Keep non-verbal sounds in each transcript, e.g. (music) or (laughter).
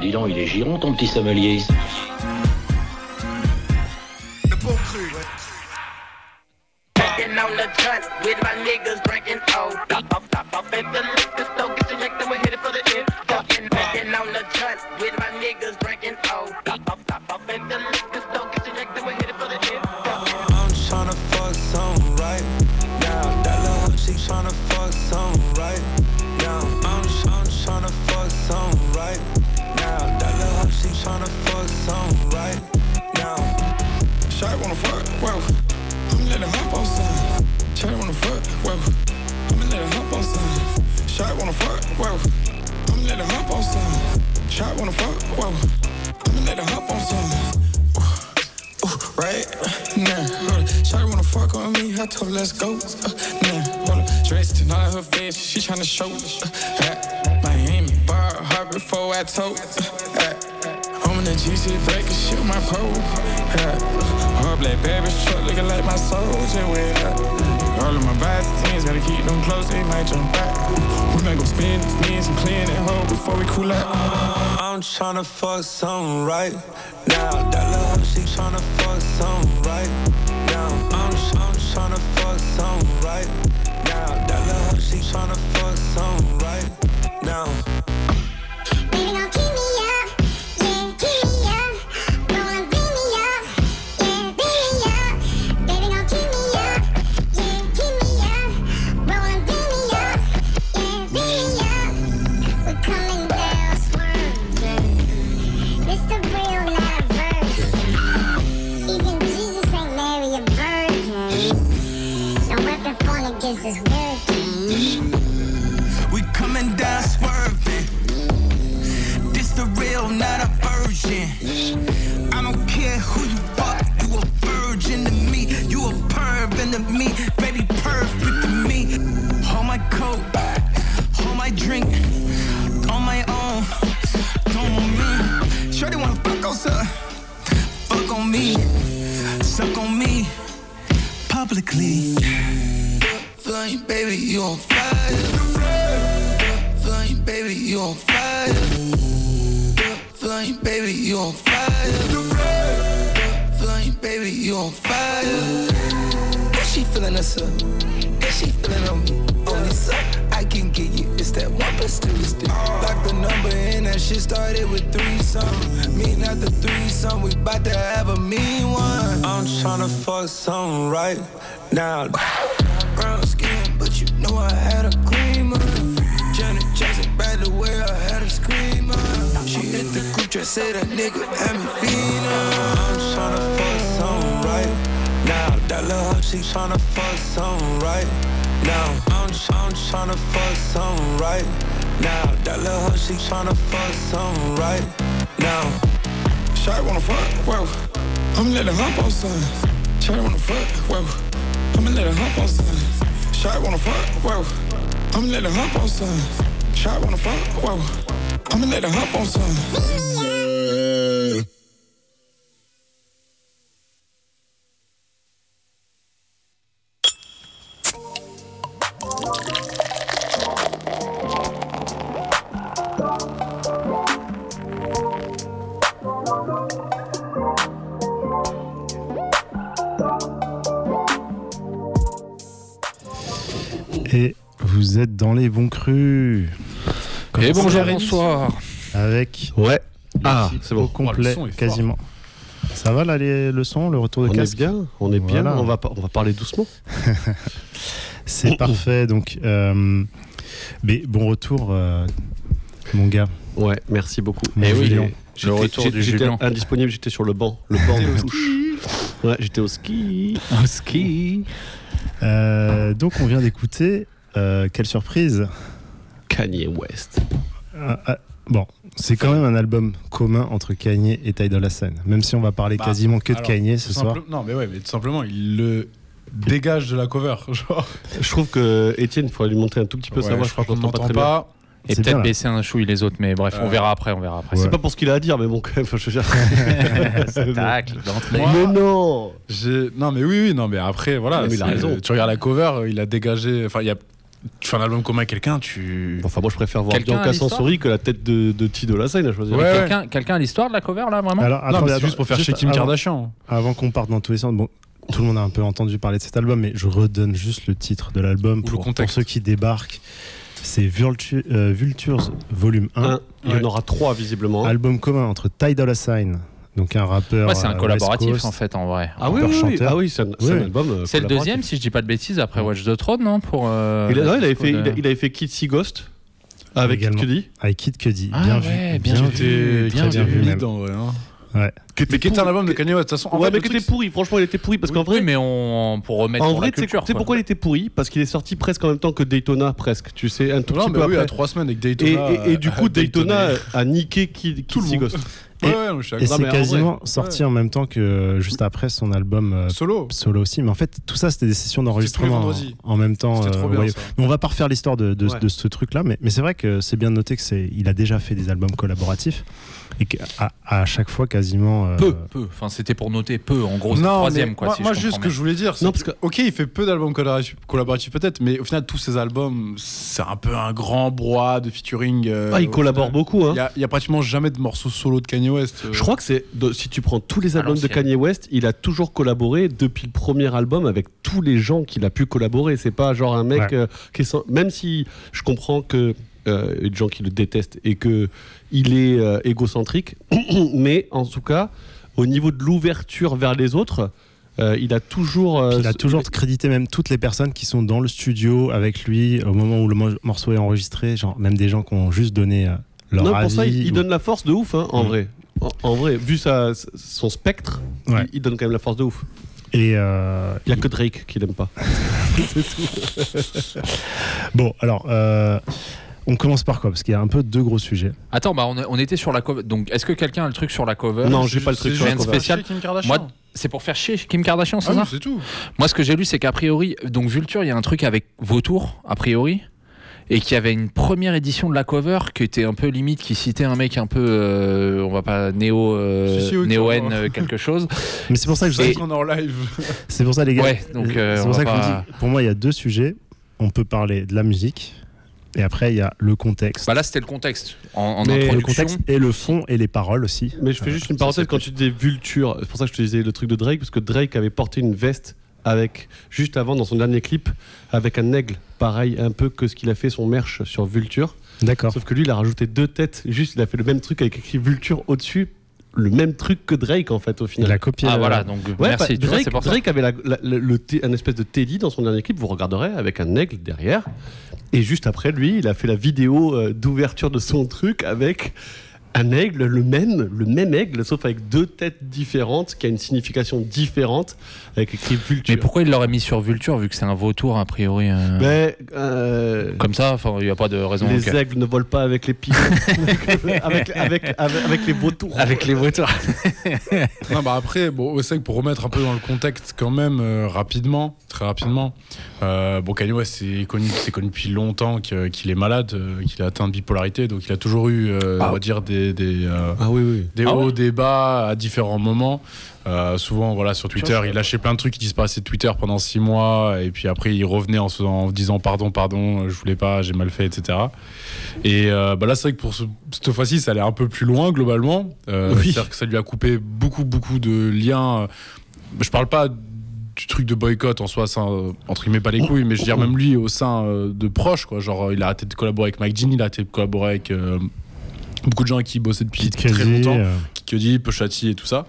Dis donc, il est giron ton petit sommelier. Le bon cru. Sitting on the trunk with my niggas GC break and shit with my pole. Yeah. All black baby's truck looking like my soldier that. All of my vice teams gotta keep them close, they might jump back. We might go spin these knees and clean it hole before we cool out. I'm tryna fuck some right now. That little hoe, she tryna fuck some right now. I'm, I'm tryna fuck some right now. That little hoe, she tryna it hump on son. Shot wanna fuck, whoa. I'ma let her hump on son. Shot wanna fuck, whoa. I'ma let her hump on son. Shot wanna fuck, whoa. I'ma let her hump on son. Dans les bons crus. Et bonjour, bonsoir. Avec Ouais. Ah, c'est bon. au complet, Oh, fort. quasiment. Ça va là, les, le son, le retour de On casque est bien, on est bien. Voilà. On va, on va parler doucement. (laughs) C'est parfait. Donc, euh, mais bon retour, euh, mon gars. Ouais, merci beaucoup. Mon Eh oui, Julien. Le retour du Julien. indisponible, j'étais sur le banc. Le banc (laughs) de touche. Ouais, j'étais au ski. Au ski. Euh, donc, on vient d'écouter. Euh, quelle surprise Kanye West. Ah, ah, Bon, c'est quand même un album commun entre Kanye et Ty Dolla Sign. Même si on va parler Bah, quasiment que de Kanye ce soir. Non, mais ouais, mais tout simplement, il le dégage de la cover. (laughs) Genre, Je trouve que Étienne, il faudrait lui montrer un tout petit peu Ouais, sa voix. je crois qu'on n'entend très bien. pas. Et peut-être baisser un chouille les autres, mais bref, on verra après, on verra après. Ouais. C'est pas pour ce qu'il a à dire, mais bon, quand même, je veux dire. Ça tacle d'entrée. Mais non Non, mais oui, oui, non, mais après, voilà. Non, mais il a raison. Tu regardes la cover, il a dégagé. Enfin, il y a tu fais un album commun avec quelqu'un, tu. Enfin, moi, je préfère voir Bianca Sansori que la tête de, de Tido Lassagne à choisir. Ouais, ouais. Quelqu'un quelqu'un a l'histoire de la cover là vraiment Alors, non, attendez, mais c'est juste pour faire chez Kim avant- Kardashian. Avant qu'on parte dans tous les sens, bon, tout le monde a un peu entendu parler de cet album, mais je redonne juste le titre de l'album le pour, ceux qui débarquent. C'est Vultu- euh, Vultures Volume 1, Un, il y en Ouais. aura trois visiblement. album commun entre Ty Dolla Sign, donc un rappeur. Ouais, c'est un euh, collaboratif en fait en vrai. Ah oui, oui, oui. Ah oui, c'est un, Oui. un album. euh, C'est le deuxième, si je dis pas de bêtises, après Watch the Throne, non Pour, euh, Il, a- non, il avait fait, de- il, a- il avait fait Kid See Ghost avec Kid. Cudi. Avec Kid Cudi. Ah bien ouais, vu. bien Bien, vu. vu. Qui bien bien vu, même. en vrai. hein. Ouais. Mais qui était un album de Kanye West. De toute façon, en ouais, fait, mais le qui truc, était pourri. Franchement, il était pourri parce qu'en Oui, vrai, mais on pour remettre en pour vrai, la tu sais culture. tu sais quoi. pourquoi il était pourri? Parce qu'il est sorti presque en même temps que Daytona, presque. Tu sais, un tout Non, petit mais peu oui, il y a après. trois semaines avec Et, Daytona. et- et du coup, (laughs) euh, Daytona a niqué Kid, Tout Kid le See monde. Et- ouais, je suis Et d'accord. Non, c'est en quasiment sorti en même temps que juste après son album euh, Solo. solo aussi. Mais en fait, tout ça, c'était des sessions d'enregistrement en, même temps. Trop euh, bien ouais. ça. Mais on va pas refaire l'histoire de, de, Ouais. de ce truc-là, mais, mais c'est vrai que c'est bien de noter que c'est, il a déjà fait des albums collaboratifs et qu'à à chaque fois quasiment. euh, Peu, peu. Enfin, c'était pour noter peu. En gros, c'est troisième quoi. moi, si moi, je juste ce que je voulais dire, c'est Non, parce que, ok, il fait peu d'albums collaboratifs, peut-être, mais au final, tous ces albums, c'est un peu un grand brouhaha de featuring. euh, Ah, il collabore final. beaucoup. Hein. Il y a- pratiquement jamais de morceaux solo de Kanye West. euh. Je crois que c'est si tu prends tous les albums de. Kanye West, il a toujours collaboré depuis le premier album avec tous les gens qu'il a pu collaborer. C'est pas genre un mec Ouais. euh, qui est sans- même si je comprends que euh, il y a des gens qui le détestent et que il est euh, égocentrique, (clears throat) mais en tout cas au niveau de l'ouverture vers les autres, euh, il a toujours euh, il a toujours crédité même toutes les personnes qui sont dans le studio avec lui au moment où le mo- morceau est enregistré, genre même des gens qui ont juste donné euh, leur non, avis. pour ça, il, donne la force de ouf, hein, en Mm. vrai. En, en vrai, vu sa, son spectre, Ouais. il, il donne quand même la force de ouf. Et Il y a que Drake qui l'aime pas. (laughs) (laughs) bon, alors. On commence par quoi? Parce qu'il y a un peu deux gros sujets. Attends, bah on, on était sur la cover. Donc, est-ce que quelqu'un a le truc sur la cover? Non, C'est j'ai pas le truc sur la cover. spécial. Moi, c'est pour faire chier Kim Kardashian, c'est Ah ça? oui, c'est tout. Moi, ce que j'ai lu, c'est qu'a priori, donc Vulture, il y a un truc avec Vautour, a priori, et qu'il y avait une première édition de la cover qui était un peu limite, qui citait un mec un peu, euh, on va pas néo, euh, Si, si, oui, néo ça N va. euh, quelque chose. (laughs) Mais c'est pour ça que je Et- en live. (laughs) c'est pour ça les gars. Ouais, donc, euh, c'est pour ça va que je pas- dis, pour moi il y a deux sujets. On peut parler de la musique et après il y a le contexte. Bah là, c'était le contexte en, en Mais le le introduction. contexte et le fond et les paroles aussi. Mais je fais juste une parenthèse quand tu disais vulture. C'est pour ça que je te disais le truc de Drake, parce que Drake avait porté une veste avec, juste avant, dans son dernier clip, avec un aigle. Pareil, un peu que ce qu'il a fait son merch sur Vulture. D'accord. Sauf que lui, il a rajouté deux têtes. Juste, il a fait le même truc avec écrit Vulture au-dessus. Le même truc que Drake, en fait, au Il final. a copié. Ah voilà, donc Ouais, merci. bah, tu vois, Drake, ça. Drake avait la- la- le, le t- un espèce de Teddy dans son dernier clip, vous regarderez, avec un aigle derrière. Et juste après, lui, il a fait la vidéo euh, d'ouverture de son truc avec un aigle, le même, le même aigle, sauf avec deux têtes différentes, qui a une signification différente, avec écrit Vulture. Mais pourquoi il l'aurait mis sur Vulture vu que c'est un vautour a priori euh, Mais, euh, Comme ça, enfin, il n'y a pas de raison. les aigles ne volent pas avec les pieds, (laughs) avec, avec, avec, avec les vautours. Avec les vautours. (laughs) Non, bah après, bon, c'est vrai que pour remettre un peu dans le contexte, quand même, euh, rapidement, très rapidement, euh, bon, Kanye West, c'est connu, c'est connu depuis longtemps qu'il est malade, qu'il a atteint de bipolarité, donc il a toujours eu, euh, Ah. on va dire, des, des, euh, Ah oui, oui. des Ah hauts, ouais des bas à différents moments. Euh, souvent, voilà, sur Twitter, il lâchait plein de trucs, il disparaissait de Twitter pendant six mois, et puis après, il revenait en, se- en disant pardon, pardon, je voulais pas, j'ai mal fait, etc. Et euh, bah là, c'est vrai que pour ce- cette fois-ci, ça allait un peu plus loin globalement. Euh, Oui. C'est-à-dire que ça lui a coupé beaucoup, beaucoup de liens. Je parle pas du truc de boycott en soi, ça, euh, entre guillemets, pas les couilles, mais je veux dire, même lui au sein euh, de proches, quoi. Genre, il a arrêté de collaborer avec Mike Jean, il a arrêté de collaborer avec. Euh, Beaucoup de gens qui il bossait depuis très Cudi, longtemps, euh, Kid Cudi, Pochati et tout ça.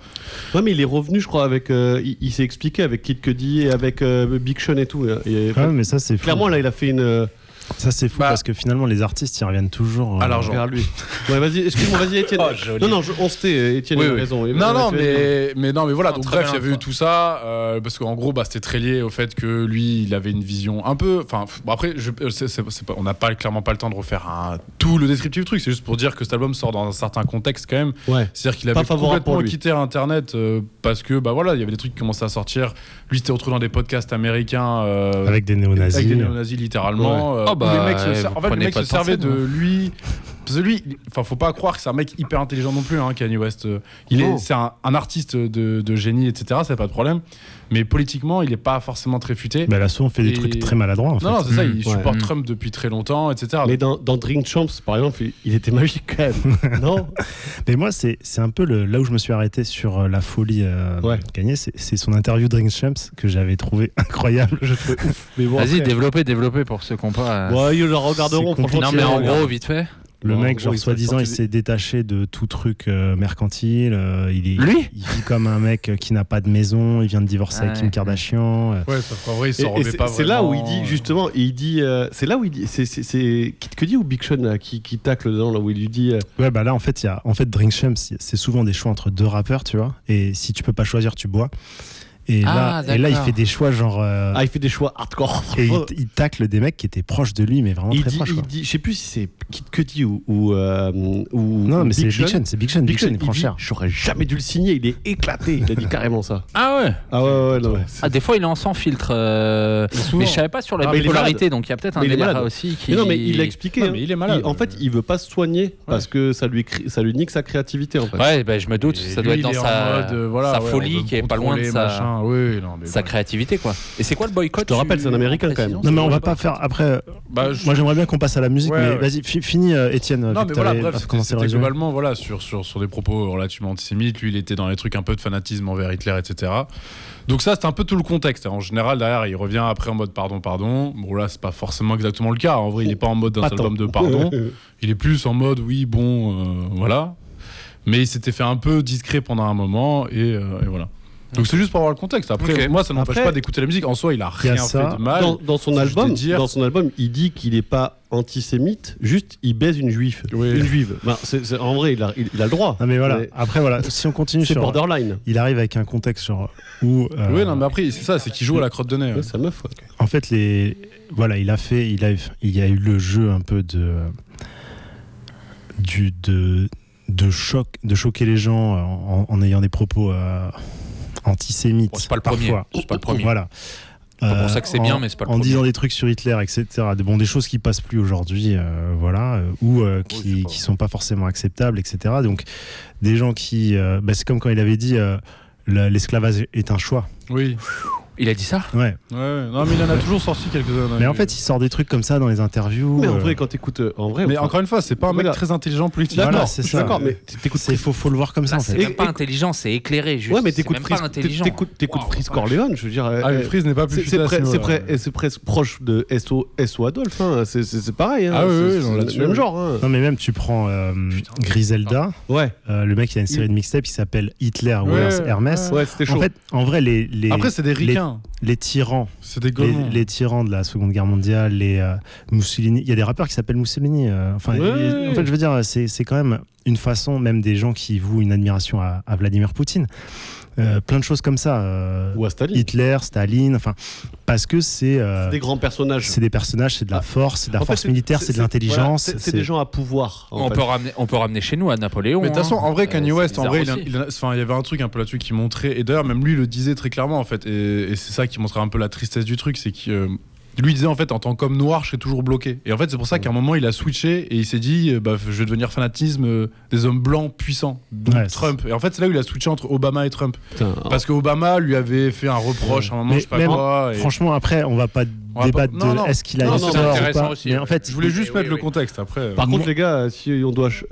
Ouais, mais il est revenu, je crois, avec. euh, il il s'est expliqué avec Kid Cudi et avec euh, Big Sean et tout. Et, ouais, mais ça c'est fou. Clairement, là, il a fait une. Euh, Ça c'est fou Bah- parce que finalement les artistes ils reviennent toujours. euh, À l'argent. vers lui. Ouais, vas-y, excuse-moi, vas-y, Étienne. Oh, non, non, je- on se tait, Étienne Oui, a oui. raison. Non, non, mais, mais non, mais voilà. Non, donc bref, il y avait eu tout ça euh, parce qu'en gros, bah, c'était très lié au fait que lui, il avait une vision un peu. Enfin, bon, après, je, euh, c'est- c'est- c'est pas- on n'a pas clairement pas le temps de refaire un- tout le descriptif du truc. C'est juste pour dire que cet album sort dans un certain contexte quand même. Ouais. C'est-à-dire qu'il avait complètement quitté Internet euh, parce que bah voilà, il y avait des trucs qui commençaient à sortir. Lui, s'était retrouvé dans des podcasts américains. euh, avec des néo-nazis. avec des néo-nazis littéralement. Euh, Oh, bah, les mecs se en fait, les mecs se de servaient de lui Parce que lui, il- enfin, faut pas croire que c'est un mec hyper intelligent non plus, hein, Kanye West. Euh, Il est, c'est un, un artiste de, de génie, etc. C'est pas de problème. Mais politiquement, il est pas forcément très futé. Bah, là, souvent, on fait des trucs très maladroits. En fait. non, non, c'est ça. Il supporte Ouais. Trump depuis très longtemps, etc. Mais dans, dans Drink Champs, par exemple, il, il était magique quand même. (laughs) non? Mais moi, c'est c'est un peu le, là où je me suis arrêté sur euh, la folie euh, Ouais. de Kanye. C'est son interview Drink Champs que j'avais trouvé (laughs) incroyable. Je trouvais ouf. Mais bon, Vas-y, développez, développez pour ceux qui n'ont pas. euh, Ouais, ils le regarderont. Non, mais en gros, vite fait. Le mec, en genre, soi-disant, il s'est détaché de tout truc euh, mercantile. euh, il, est, Lui il vit comme un mec euh, qui n'a pas de maison. Il vient de divorcer Ah avec Kim. Kardashian. euh. Ouais, sauf qu'en vrai, il s'en et remet c'est- pas c'est là où il dit justement, il dit, euh, c'est là où il dit, c'est Kid Cudi ou Big Sean là, qui, qui tacle dedans là où il lui dit, euh, Ouais, bah là, en fait, il y a, en fait, Drink Champs, c'est souvent des choix entre deux rappeurs, tu vois. Et si tu peux pas choisir, tu bois. Et, Ah, là, et là, il fait des choix genre. euh, ah il fait des choix hardcore. et il, (laughs) il tacle des mecs qui étaient proches de lui, mais vraiment il très dit, proches. il quoi. dit, je sais plus si c'est Kid Cudi ou ou, euh, ou Non, mais c'est Big Sean, c'est Big Sean. Big Big Sean, il il prend dit, cher. j'aurais jamais dû le signer, il est éclaté. Il a dit carrément ça. (laughs) Ah ouais Ah ouais ouais non. mais Ah, des fois, il est en sans filtre. euh. Mais je savais pas sur la Ah, bipolarité, donc il y a peut-être un Mais il est délire malade. aussi qui. Mais non mais il l'a expliqué. Non, hein. mais il est malade. en fait, il veut pas se soigner parce que ça lui ça lui nique sa créativité en fait. Ouais, bah, je me doute, ça doit être dans sa, euh, ouais, folie qui est pas loin de contrôler, sa, machin. Oui, non, mais sa créativité, quoi. Et c'est quoi le boycott Je te rappelle, c'est un Américain, quand même. Non, mais on va pas faire. Après, Bah, je- moi, j'aimerais bien qu'on passe à la musique, Ouais, mais ouais. vas-y, fi- finis, euh, Étienne. Non, mais voilà, bref, c'était globalement voilà, sur, sur, sur des propos relativement antisémites. Lui, il était dans les trucs un peu de fanatisme envers Hitler, etc. Donc, ça, c'est un peu tout le contexte. En général, derrière, il revient après en mode pardon, pardon. Bon, là, c'est pas forcément exactement le cas. En vrai, il est pas en mode d'un album de pardon. (laughs) Il est plus en mode oui, bon, euh, voilà. Mais il s'était fait un peu discret pendant un moment et, euh, et voilà. Donc c'est juste pour avoir le contexte. Après, moi, ça n'empêche pas d'écouter la musique. En soi, il a rien ça. fait de mal. dans, dans son album, dire- dans son album, il dit qu'il est pas antisémite, juste il baise une juive, Oui. une juive. Ben, en vrai, il a, il, il a le droit. Non, mais voilà. Mais Après, voilà. Si on continue C'est sur. borderline. Il arrive avec un contexte sur où. euh, Oui, non, mais après, c'est ça, c'est qu'il joue à la crotte de nez. ouais. Ouais, sa meuf. ouais. En fait, les voilà, il a fait, il a, il y a eu le jeu un peu de du de de choc, de choquer les gens en, en ayant des propos euh, antisémites. Bon, c'est pas le premier, c'est pas le premier. Voilà. Euh, pour ça que c'est en- bien, mais c'est pas le En premier. disant des trucs sur Hitler, etc. Des, bon, des choses qui passent plus aujourd'hui, euh, voilà, euh, ou euh, qui, qui sont pas forcément acceptables, etc. Donc, des gens qui, euh, bah, c'est comme quand il avait dit. euh, la- L'esclavage est un choix. Oui. Il a dit ça Ouais. Non, mais il en a toujours sorti quelques-uns. Mais en fait, il sort des trucs comme ça dans les interviews. Mais en euh, vrai, quand t'écoutes, euh, en vrai, Mais encore une fois, c'est pas un mec très intelligent politiquement. D'accord, c'est ça. D'accord, mais t'écoutes c'est faut, faut le voir comme ça Là, en c'est même pas intelligent, c'est éclairé. Juste. Ouais, mais C'est t'écoutes même Freeze, pas intelligent. t'écoutes, Freeze. Corleone, je veux dire. Ah, euh, Freeze n'est pas plus c'est presque proche de SO, Adolphe, hein. c'est pareil. Hein. Ah oui, même genre. hein. Non mais même tu prends Griselda, Ouais, le mec il a une série de mixtapes qui s'appelle Hitler Hermès. ouais, c'était chaud. En fait, en vrai les Après, c'est des les, les tyrans, C'est des les, tyrans de la Seconde Guerre mondiale, les euh, Mussolini, il y a des rappeurs qui s'appellent Mussolini. euh, enfin, Ouais. en fait, je veux dire, c'est c'est quand même une façon, même des gens qui vouent une admiration à, à Vladimir Poutine. Euh, plein de choses comme ça. euh, Ou à Staline. Hitler, Staline, enfin, parce que c'est euh, Des grands personnages. c'est des personnages, c'est de la Ah. force, c'est de la En fait, force militaire, c'est de l'intelligence. voilà, c'est- des gens à pouvoir. en On fait. peut, ramener, on peut ramener chez nous à Napoléon. Mais de toute façon, hein. en vrai, Euh, Kanye c'est West, en vrai, il, a- il a- enfin, il y avait un truc un peu là-dessus qui montrait, et d'ailleurs, même lui il le disait très clairement, en fait, et, et c'est ça qui montrait un peu la tristesse du truc, c'est que euh, lui disait, en fait, en tant qu'homme noir, je serai toujours bloqué. Et en fait, c'est pour ça qu'à un moment, il a switché et il s'est dit, euh, bah, je vais devenir fanatisme euh, des hommes blancs puissants, donc Ouais, Trump. Et en fait, c'est là où il a switché entre Obama et Trump. Putain, Parce que Obama lui avait fait un reproche à un moment, Mais je sais pas même- quoi. et- Franchement, après, on va pas On va débattre pas- de est-ce qu'il a Non, non, c'est ou intéressant pas. aussi, Mais ouais. en fait, Je voulais juste Oui, mettre oui, le contexte après. Par Moi- contre, les gars, si on doit. ch-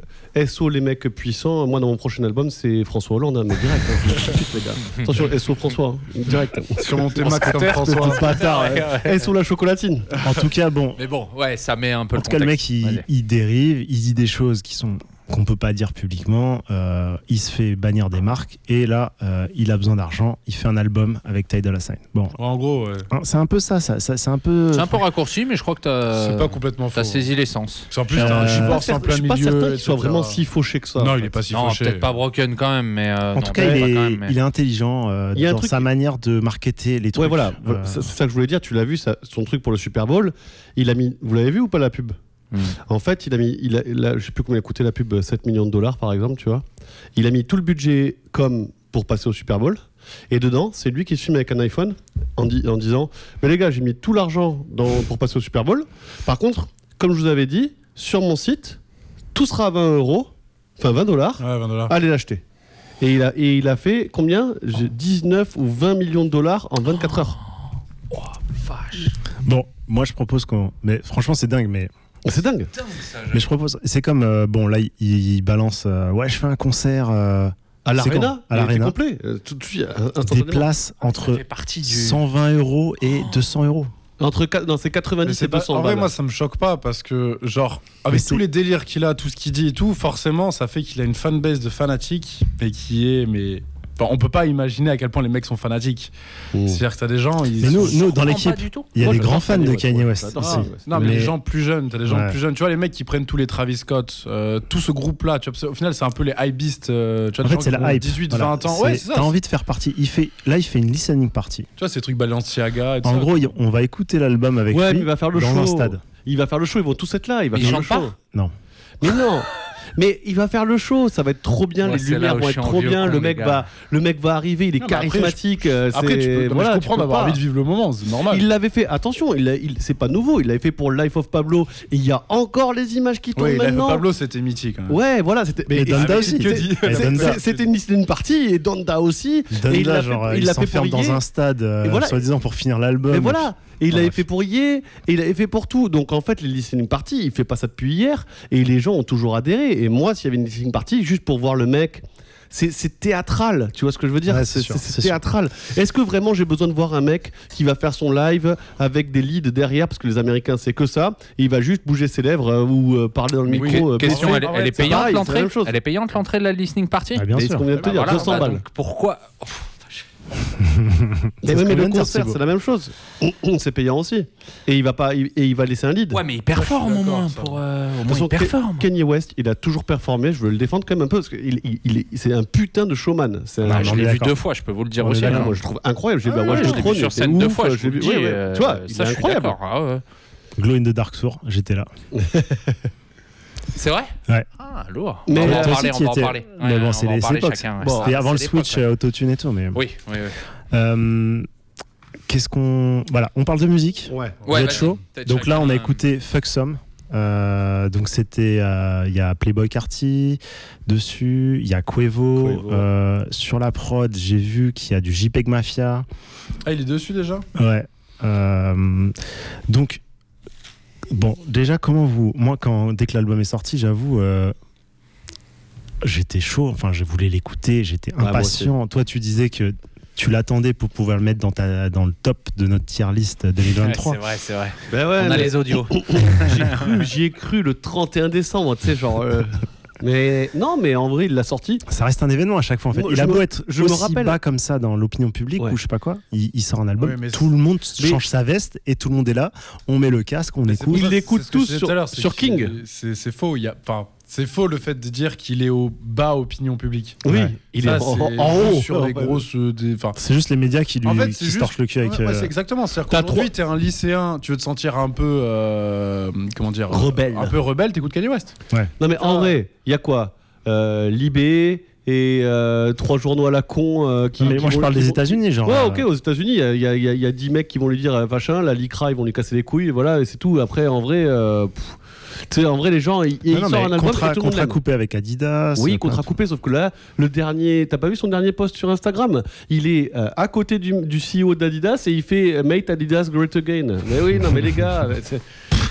SO les mecs puissants, moi dans mon prochain album c'est François Hollande, hein, mais direct. hein, les (laughs) gars. Attention, SO François, hein, direct. sur mon thème comme François. Bâtard, ouais. SO la chocolatine. en tout cas, bon, Mais bon, ouais, ça met un peu en le tout cas, le mec, il dérive, il dit des choses qui sont qu'on peut pas dire publiquement. euh, il se fait bannir des marques et là, euh, il a besoin d'argent. Il fait un album avec Tidal Assign. Bon, En gros, ouais. hein, c'est un peu ça. ça, ça- c'est un peu. C'est un peu raccourci, mais je crois que t'as c'est pas complètement faux. t'as saisi l'essence. C'est en plus, Euh, t'as un je suis divorce Je en plein suis pas milieu. certain qu'il soit vraiment si fauché que ça. Non, en il est pas si non, fauché. peut-être pas broken quand même, mais. euh, En non, tout cas, il est, quand même, mais- il est intelligent euh, Il y a un dans truc sa manière de marketer les trucs. Ouais, voilà, Euh, c'est c'est ça que je voulais dire. Tu l'as vu, ça- son truc pour le Super Bowl. Il a mis. Vous l'avez vu ou pas la pub? Hmm. En fait, il a mis. Il a, il a- je sais plus combien a coûté la pub, 7 millions de dollars par exemple, tu vois. Il a mis tout le budget comme pour passer au Super Bowl. Et dedans, c'est lui qui se filme avec un iPhone en, di- en disant Mais les gars, j'ai mis tout l'argent pour passer au Super Bowl. Par contre, comme je vous avais dit, sur mon site, tout sera à 20 euros, enfin 20 dollars, Ouais, 20 dollars. allez l'acheter. Et il, a, et il a fait combien? Je- 19 ou 20 millions de dollars en 24 heures. Bon, moi je propose qu'on. Mais franchement, c'est dingue, mais. C'est dingue. Mais je propose. C'est comme. euh, bon, là, il, il balance. euh, ouais, je fais un concert. euh, À l'arena, À l'arena. complet. euh, tout de suite, des places Ça entre fait partie du. 120 euros et 200 euros. Entre, c'est Mais 90 c'est et pas- 200 en vrai, balles. moi, ça me choque pas parce que, genre, avec tous les délires qu'il a, tout ce qu'il dit et tout, forcément, ça fait qu'il a une fanbase de fanatiques, mais qui est, mais. Enfin, on peut pas imaginer à quel point les mecs sont fanatiques. Mmh. C'est-à-dire que t'as des gens. Ils Mais nous, sont- nous dans l'équipe, il y a Moi, des grands fans de Kanye West. aussi. Non, mais, Mais- les gens plus jeunes, t'as des gens Ouais. plus jeunes. Tu vois, les mecs qui prennent tous les Travis Scott, euh, tout ce groupe-là, tu vois, au final, c'est un peu les hypebeasts. euh, tu vois, En des fait, c'est la hype. 18, Voilà. 20 ans. Ouais, c'est ça. T'as envie de faire partie. Il fait, là, il fait une listening party. Tu vois, ces trucs Balenciaga et tout En ça. gros, on va écouter l'album avec Ouais, lui il va faire le dans show. un stade. Il va faire le show, ils vont tous être là. Il va faire le show. pas Non. Mais non (laughs) Mais il va faire le show, ça va être trop bien, Ouais, les lumières vont être trop bien, con, le mec va le mec va arriver, il est Non, mais après, charismatique, Après, tu c'est- peux, voilà, je comprends d'avoir envie de vivre le moment, c'est normal. Il l'avait fait, attention, il, il- c'est pas nouveau, il l'avait fait pour Life of Pablo et il y a encore les images qui tournent Oui, Life of maintenant. Pablo, c'était mythique. hein. Ouais, voilà, c'était Mais et- aussi. C'était une party et Donda aussi. l'a genre, fait, il l'a fait dans un stade, euh, soi-disant pour finir l'album. Et voilà. Et il Ah, l'avait fait pour Ye, et il l'avait fait pour tout. Donc en fait, les listening parties, il fait pas ça depuis hier, et les gens ont toujours adhéré. Et moi, s'il y avait une listening party, juste pour voir le mec, c'est c'est théâtral. Tu vois ce que je veux dire? Ouais, c'est C'est sûr, c'est c'est sûr. théâtral. Est-ce que vraiment j'ai besoin de voir un mec qui va faire son live avec des leads derrière, parce que les Américains c'est que ça, et il va juste bouger ses lèvres euh, ou euh, parler dans le micro. que- euh, question, elle, elle est C'est payante l'entrée? Elle est payante l'entrée de la listening party? Ah, bien Et ce sûr. qu'on vient de te Bah dire, voilà, 200 bah balles. pourquoi? Mais, ce mais le concert, c'est la même chose. C'est payant aussi. Et il va pas, et il va laisser un lead. Ouais, mais il performe au moins. Pour, euh, au moins, façon, il performe. Kanye West, il a toujours performé. Je veux le défendre quand même un peu parce qu'il il, il est- c'est un putain de showman. Un- Ah, je l'ai vu deux fois, je peux vous le dire On aussi. hein. moi, je trouve incroyable. J'ai Washington, je l'ai vu sur scène deux fois, je j'ai vous le vu- dis. ouais, ouais. euh, Tu vois, il ça, est incroyable. Ah. Glow in the Dark Tour, j'étais là. (laughs) C'est vrai Ouais. Ah, lourd. Mais on va en parler, on va en parler. Mais bon, on c'est les époques. C'était avant le switch euh, autotune et tout. Mais Oui, oui, oui. Euh, qu'est-ce qu'on. Voilà, on parle de musique. Ouais. Ouais, Peut-être Donc là, on a écouté Fuck Some. Euh, donc c'était euh, il y a Playboy Carty dessus, il y a euh, sur la prod j'ai vu qu'il y a du JPEG Mafia, Ah, il est dessus déjà? Ouais. Euh, donc bon déjà comment vous, moi quand dès que l'album est sorti j'avoue euh, j'étais chaud, enfin je voulais l'écouter, j'étais moi impatient. Toi tu disais que tu l'attendais pour pouvoir le mettre dans ta dans le top de notre tier list 2023. Ouais, c'est vrai, c'est vrai. Ben ouais, On a les audios. (coughs) J'y ai cru, j'y ai cru le 31 décembre, tu sais, genre. euh, Mais non, mais en vrai, il l'a sorti. Ça reste un événement à chaque fois en fait. Moi, il je a me- beau être je me aussi rappelle- bas comme ça dans l'opinion publique Ouais. ou je sais pas quoi, il, il sort un album, mais tout le monde Mais- change sa veste et tout le monde est là, on met le casque, on Mais écoute. Ils l'écoutent tous sur- sur King. C'est c'est faux. Il y a, enfin, c'est faux le fait de dire qu'il est au bas opinion publique. Oui, Ouais. il Ça, est en, en haut. sur des grosses, euh, C'est juste les médias qui lui En fait, qui se juste- torchent le cul avec. Ouais, ouais, euh, c'est exactement. C'est-à-dire T'as qu'aujourd'hui, t'es un lycéen, tu veux te sentir un peu, euh, comment dire, Rebelle. un peu rebelle, t'écoutes Kanye West. Non, mais en Ah. vrai, il y a quoi euh, Libé et euh, trois journaux à la con euh, qui. mais qui moi je parle des vont- États-Unis, genre. Ouais, ok, aux États-Unis, il y a, il y a- il y a- il y a 10 mecs qui vont lui dire machin, la Lycra, ils vont lui casser les couilles, et voilà, et c'est tout. Après, en vrai, euh, pff, tu sais, en vrai, les gens, ils, ils non, non, sortent un album contrat, et tout contrat coupé avec Adidas. Oui, euh, contrat coupé, sauf que là, le dernier, t'as pas vu son dernier post sur Instagram? Il est euh, à côté du, du CEO d'Adidas et il fait euh, Make Adidas Great Again. Mais oui, non, mais les gars. (laughs)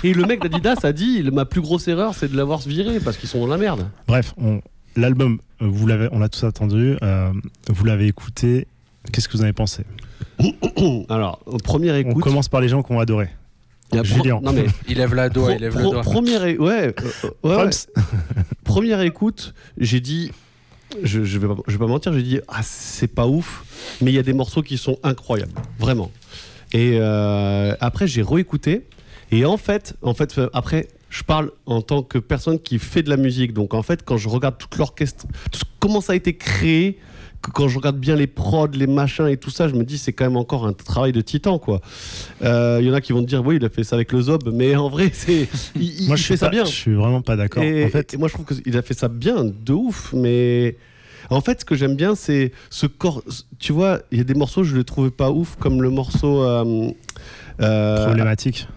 Et le mec d'Adidas a dit ma plus grosse erreur, c'est de l'avoir viré parce qu'ils sont dans la merde. Bref, on- l'album, vous l'avez, on l'a tous attendu, euh, vous l'avez écouté. Qu'est-ce que vous en avez pensé? (coughs) Alors, première On écoute. commence par les gens qui ont adoré. Il y a Julien. Non, mais. Il lève la doigt, pro- il lève la doigt. première, é- ouais, euh, ouais, ouais. Proms. (laughs) première écoute, j'ai dit. Je, je, vais pas, je vais pas mentir, j'ai dit ah c'est pas ouf, mais il y a des morceaux qui sont incroyables, vraiment. Et euh, après j'ai réécouté et en fait, en fait euh, après je parle en tant que personne qui fait de la musique, donc en fait quand je regarde toute l'orchestre, comment ça a été créé, quand je regarde bien les prods, les machins et tout ça, je me dis c'est quand même encore un travail de titan quoi. Euh, Il y en a qui vont te dire oui il a fait ça avec le Zob, mais en vrai (laughs) c'est il, il Moi, je fait suis, ça pas- bien. je suis vraiment pas d'accord. En fait, et moi, je trouve qu'il a fait ça bien, de ouf, mais. En fait, ce que j'aime bien, c'est ce corps. Tu vois, il y a des morceaux, je ne les trouvais pas ouf, comme le morceau. euh, euh, problématique.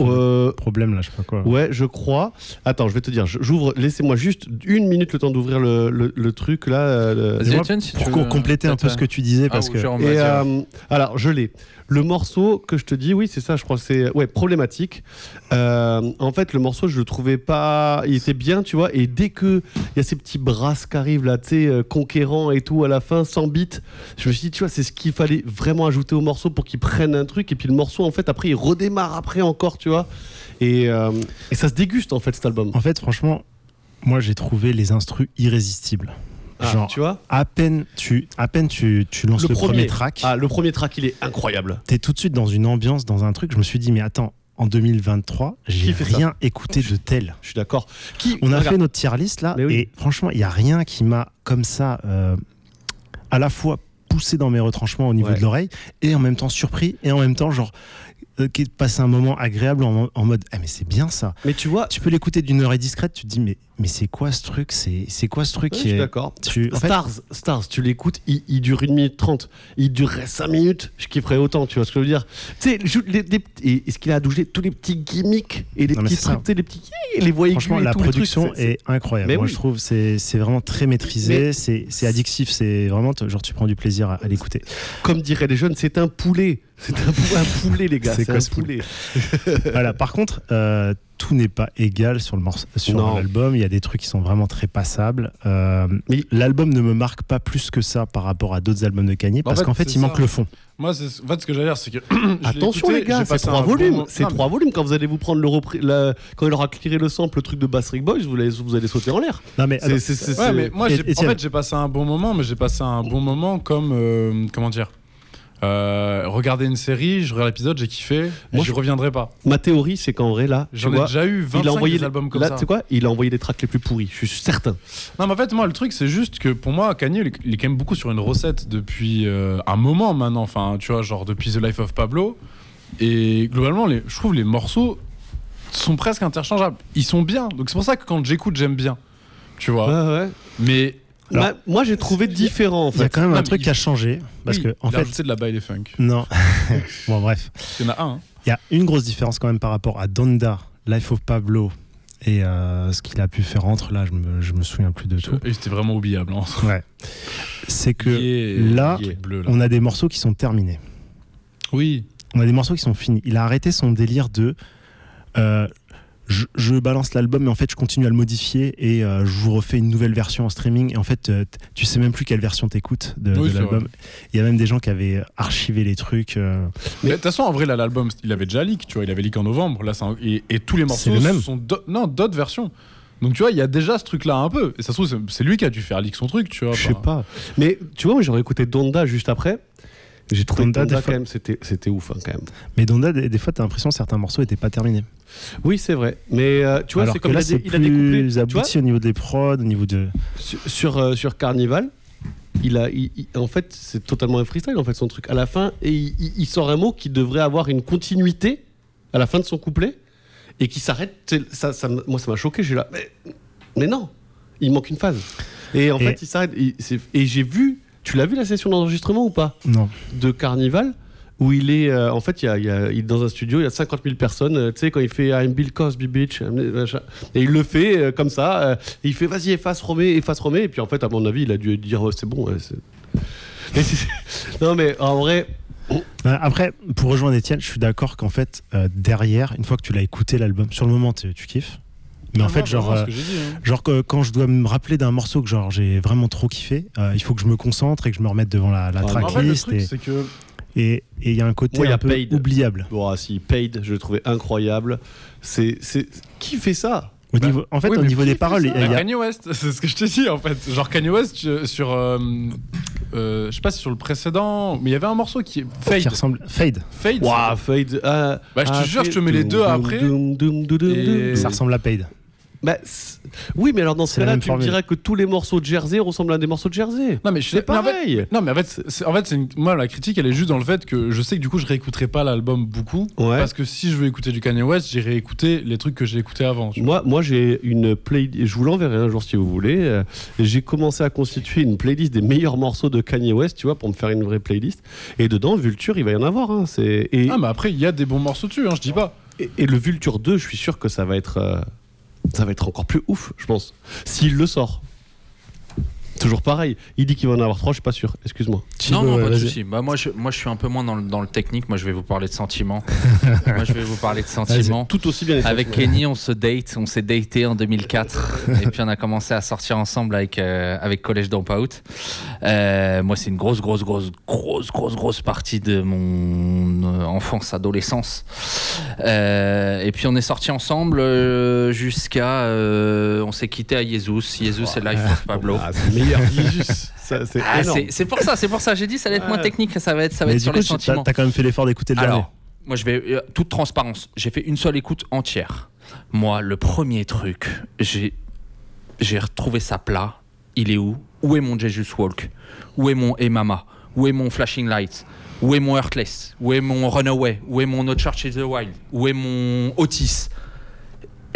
Euh, Problème là, je sais pas quoi. Ouais, je crois. Attends, je vais te dire. J'ouvre. Laissez-moi juste une minute le temps d'ouvrir le, le- le truc là. euh, le- Vas-y, moi, si Pour tu co- veux, compléter un peu ce que tu disais, Ah, parce que Et euh, alors, je l'ai. Le morceau que je te dis, oui, c'est ça, je crois c'est ouais, problématique. Euh, en fait, le morceau, je le trouvais pas. Il était bien, tu vois, et dès que il y a ces petits brasses qui arrivent là, tu sais, euh, conquérants et tout, à la fin, sans beat, je me suis dit, tu vois, c'est ce qu'il fallait vraiment ajouter au morceau pour qu'il prenne un truc, et puis le morceau, en fait, après, il redémarre après encore, tu vois. Et, euh, et ça se déguste, en fait, cet album. en fait, franchement, moi j'ai trouvé les instrus irrésistibles. Ah, Genre, tu vois à peine tu, à peine tu, tu lances le, premier. track, Ah, le premier track, il est incroyable. t'es tout de suite dans une ambiance, dans un truc. Je me suis dit, mais attends, en 2023, j'ai rien écouté de tel. Je suis d'accord. Qui On a regarde, fait notre tier list là, oui. et franchement, il y a rien qui m'a comme ça, euh, à la fois poussé dans mes retranchements au niveau Ouais. de l'oreille, et en même temps surpris, et en même temps genre euh, qui passé un moment agréable en, en mode, ah mais c'est bien ça. Mais tu vois, Tu peux l'écouter d'une oreille discrète, tu te dis mais mais c'est quoi ce truc? C'est quoi ce truc Ouais, qui je suis est- d'accord. tu- en fait- Stars, Stars, tu l'écoutes, il, il dure 1 minute 30. Il durerait 5 minutes, je kifferais autant, tu vois ce que je veux dire? Tu sais, je- les- les- et, et ce qu'il a ajouté, tous les petits gimmicks et les Non, mais petits trucs, les petits, les voix Franchement, la trucs, production est incroyable. Mais Moi, oui. je trouve c'est c'est vraiment très maîtrisé, c'est c'est addictif, c'est vraiment genre tu prends du plaisir à, à l'écouter. Comme diraient les jeunes, c'est un poulet. C'est un, pou- un poulet, les gars. C'est un ce poulet? poulet. voilà. Par contre, euh, tout n'est pas égal sur le morceau, sur Non. l'album. Il y a des trucs qui sont vraiment très passables. Euh, Mais- l'album ne me marque pas plus que ça par rapport à d'autres albums de Kanye, en parce fait, qu'en fait, il manque le fond. Moi, c'est- en fait, ce que j'allais dire, c'est que. (clears throat) Attention, écouté, les gars, c'est trois bon volumes. C'est Non, trois volumes. Quand vous allez vous prendre le la- quand il aura clearé le sample, le truc de Bass Rick Boys, vous allez, vous allez sauter en l'air. Non mais C'est- c'est- Ouais, mais moi, j'ai- en fait, j'ai passé un bon moment, mais j'ai passé un bon moment comme. euh, comment dire euh, Regarder une série, je regarde l'épisode, j'ai kiffé, Moi, je- reviendrai pas. Ma théorie, c'est qu'en vrai, là, J'en ai déjà eu 25 il a envoyé des albums comme là, ça. tu sais quoi Il a envoyé les tracks les plus pourris, je suis certain. Non, mais en fait, moi, le truc, c'est juste que pour moi, Kanye, il est- il est quand même beaucoup sur une recette depuis euh, un moment maintenant. Enfin, tu vois, genre depuis The Life of Pablo. Et globalement, les, je trouve les morceaux sont presque interchangeables. Ils sont bien. Donc c'est pour ça que quand j'écoute, j'aime bien. Tu vois. Ouais, ouais. Mais. Alors, Ma- moi, j'ai trouvé différent en il y a fait. quand même Non, un truc il- qui a changé, parce oui, que en il a fait, ajouté de la baile funk. non. (laughs) bon bref, Il y en a un. hein. il y a une grosse différence quand même par rapport à Donda, Life of Pablo et euh, ce qu'il a pu faire entre là. Je me, je me souviens plus de tout. Et c'était vraiment oubliable. Hein. Ouais. C'est que Yeah, là, yeah, bleu, là. on a des morceaux qui sont terminés. Oui. On a des morceaux qui sont finis. Il a arrêté son délire de euh, je, je balance l'album, mais en fait, je continue à le modifier et euh, je vous refais une nouvelle version en streaming. Et en fait, euh, tu sais même plus quelle version t'écoutes de, Oui, de c'est l'album. Il y a même des gens qui avaient archivé les trucs. euh. Mais de toute façon, en vrai, là, l'album, il avait déjà leak, tu vois, il avait leak en novembre. Là, un- et, et tous les morceaux le même. sont non d'autres versions. Donc tu vois, il y a déjà ce truc-là un peu. Et ça se trouve, c'est- lui qui a dû faire leak son truc, tu vois. Je sais pas. Mais tu vois, moi, j'aurais écouté Donda juste après. J'ai trouvé Donda, Donda, quand même, c'était c'était ouf hein, quand même. Mais Donda, des, des fois, t'as l'impression que certains morceaux n'étaient pas terminés. Oui, c'est vrai. Mais euh, tu vois, c'est comme là, il, a, il a plus abouti au niveau des prods, au niveau de. sur sur, euh, sur Carnival, il a, il- il- en fait, c'est totalement un freestyle en fait son truc. À la fin, et il, sort un mot qui devrait avoir une continuité à la fin de son couplet et qui s'arrête. Ça, moi, ça m'a choqué. J'ai là, mais, mais non, il manque une phase. Et en Et- fait, il s'arrête. Et j'ai vu. Tu l'as vu la session d'enregistrement ou pas Non. de Carnival où il est euh, en fait il y a, il y a- il est dans un studio il y a 50 000 personnes euh, tu sais quand il fait I'm Bill Cosby bitch machin. et il le fait euh, comme ça il fait vas-y efface Romé efface Romé et puis en fait à mon avis il a dû dire Ouais, c'est (laughs) bon Mais non mais en vrai Après, pour rejoindre Étienne, je suis d'accord qu'en fait, derrière, une fois que tu l'as écouté l'album, sur le moment, tu, tu kiffes. Mais en Ah, fait, genre, euh, dit, hein. genre quand je dois me rappeler d'un morceau que genre j'ai vraiment trop kiffé, euh, il faut que je me concentre et que je me remette devant la, la Ah, mais En fait, le tracklist. et- que il y a un côté un a peu Paid. oubliable. bon ah, si Paid je le trouvais incroyable c'est c'est qui fait ça? Au Bah, niveau, en fait, oui, au niveau des paroles, il y a- Kanye West, (laughs) c'est ce que je t'ai dit en fait. Genre Kanye West sur, euh, euh, je sais pas si sur le précédent, mais il y avait un morceau qui est Fade. qui ressemble. Fade. Fade. Waouh Fade ah, Bah, je te ah, jure, je te mets Fade. les deux après. Et-. Ça ressemble à Paid. Bah, oui, mais alors dans ce cas-là, tu me dirais que tous les morceaux de Jersey ressemblent à des morceaux de Jersey. Non mais je fait- pareil. non mais en fait, c'est- en fait, une- moi la critique elle est juste dans le fait que je sais que du coup je réécouterai pas l'album beaucoup Ouais. parce que si je veux écouter du Kanye West, j'irai écouter les trucs que j'ai écoutés avant. Moi, moi j'ai une playlist, je vous l'enverrai un jour si vous voulez. Euh, J'ai commencé à constituer une playlist des meilleurs morceaux de Kanye West, tu vois, pour me faire une vraie playlist. Et dedans, Vulture, il va y en avoir. hein, c'est... Et... Ah mais après il y a des bons morceaux dessus, hein, je dis pas. et, et le Vulture 2, je suis sûr que ça va être, euh, ça va être encore plus ouf, je pense. S'il le sort. Toujours pareil. Il dit qu'il va en avoir 3, je suis pas sûr. Excuse-moi. Non, non, ouais, pas de souci. Bah, moi, je, moi, je suis un peu moins dans le, dans le technique. Moi, je vais vous parler de sentiments. (laughs) moi, je vais vous parler de sentiments. Tout aussi bien. Avec. Kenny, on se date, on s'est daté en 2004 (laughs) et puis on a commencé à sortir ensemble avec euh, avec Collège Dropout. Euh, moi, c'est une grosse, grosse, grosse, grosse, grosse, grosse partie de mon euh, enfance, adolescence. Euh, et puis on est sortis ensemble euh, jusqu'à, euh, on s'est quitté à Jesus. Jesus, c'est Life of Pablo. Ah, meilleur c'est Ah, c'est pour ça, c'est pour ça. J'ai dit, ça va être moins technique, ça va être, ça va être sur coup, les sentiments. t'as quand même fait l'effort d'écouter le dernier. Alors, moi, je vais euh, toute transparence. J'ai fait une seule écoute entière. Moi, le premier truc, j'ai j'ai retrouvé ça plat. Il est où? Où est mon Jesus Walk? Où est mon Emama Où est mon Flashing Lights? Où est mon Heartless? Où est mon Runaway? Où est mon No Church in the Wild? Où est mon Otis?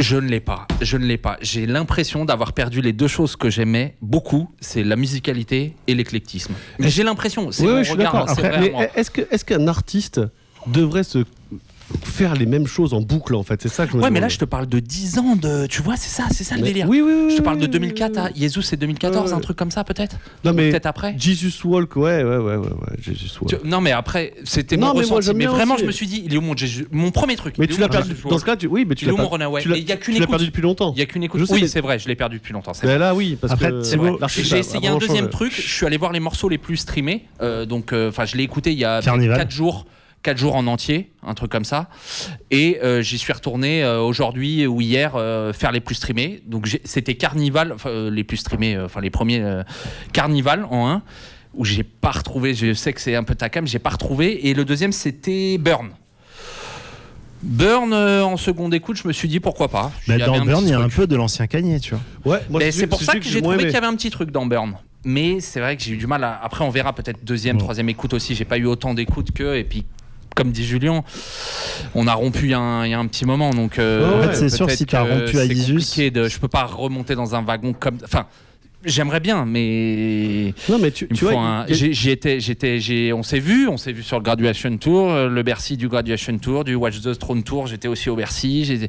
Je ne l'ai pas, je ne l'ai pas. J'ai l'impression d'avoir perdu les deux choses que j'aimais beaucoup, c'est la musicalité et l'éclectisme. Mais j'ai l'impression, c'est Oui, mon oui, regard, hein, est-ce qu'un artiste devrait se faire les mêmes choses en boucle en fait C'est ça que je me Ouais, mais là, je te parle de 10 ans de. Tu vois, c'est ça, c'est ça le Mais- délire. Oui, oui, oui. Je te parle de oui, 2004 à. Jesus, c'est 2014, Ouais, un truc comme ça, peut-être Non mais Peut-être après Jesus Walk, ouais, ouais, ouais, ouais, ouais. Jesus Walk. Tu- Non, mais après, c'était Non, mon mais moi, ressenti. Mais vraiment, aussi. je me suis dit, il est où mon Jesus Mon premier truc. Mais tu l'as perdu. Dans ce cas, tu... oui, mais tu l'as Et il y a qu'une écoute. perdu depuis longtemps. Il y a qu'une écoute. Oui, c'est vrai, je l'ai perdu depuis longtemps. c'est Mais là, oui, parce que J'ai essayé un deuxième truc. Je suis allé voir les morceaux les plus streamés. Euh, donc, euh, enfin, je l'ai écouté il y a Carnival. 4 jours. 4 jours en entier, un truc comme ça. Et euh, j'y suis retourné euh, aujourd'hui ou hier euh, faire les plus streamés. Donc c'était Carnival, enfin, euh, les plus streamés, euh, enfin les premiers euh, Carnival en 1, où j'ai pas retrouvé, je sais que c'est un peu ta cam, j'ai pas retrouvé. Et le deuxième c'était Burn. Burn euh, en seconde écoute, je me suis dit pourquoi pas. Bah, dans Burn, il y a un peu de l'ancien Kanye, tu vois. Ouais, moi, Mais celui- c'est pour ça que j'ai trouvé qu'il y avait un petit truc dans Burn. Mais c'est vrai que j'ai eu du mal à. Après, on verra peut-être deuxième, troisième écoute aussi. J'ai pas eu autant d'écoute que. Et puis, comme dit Julien, on a rompu il y a un, il y a un petit moment. Donc, euh. En fait, c'est sûr, si t'as que rompu à Isus- De, je peux pas remonter dans un wagon comme. Enfin. J'aimerais bien, mais Non, mais tu, tu vois, un- a- j'étais, j'ai, on s'est vu, on s'est vu sur le Graduation Tour, euh, le Bercy du Graduation Tour, du Watch the Throne Tour. J'étais aussi au Bercy.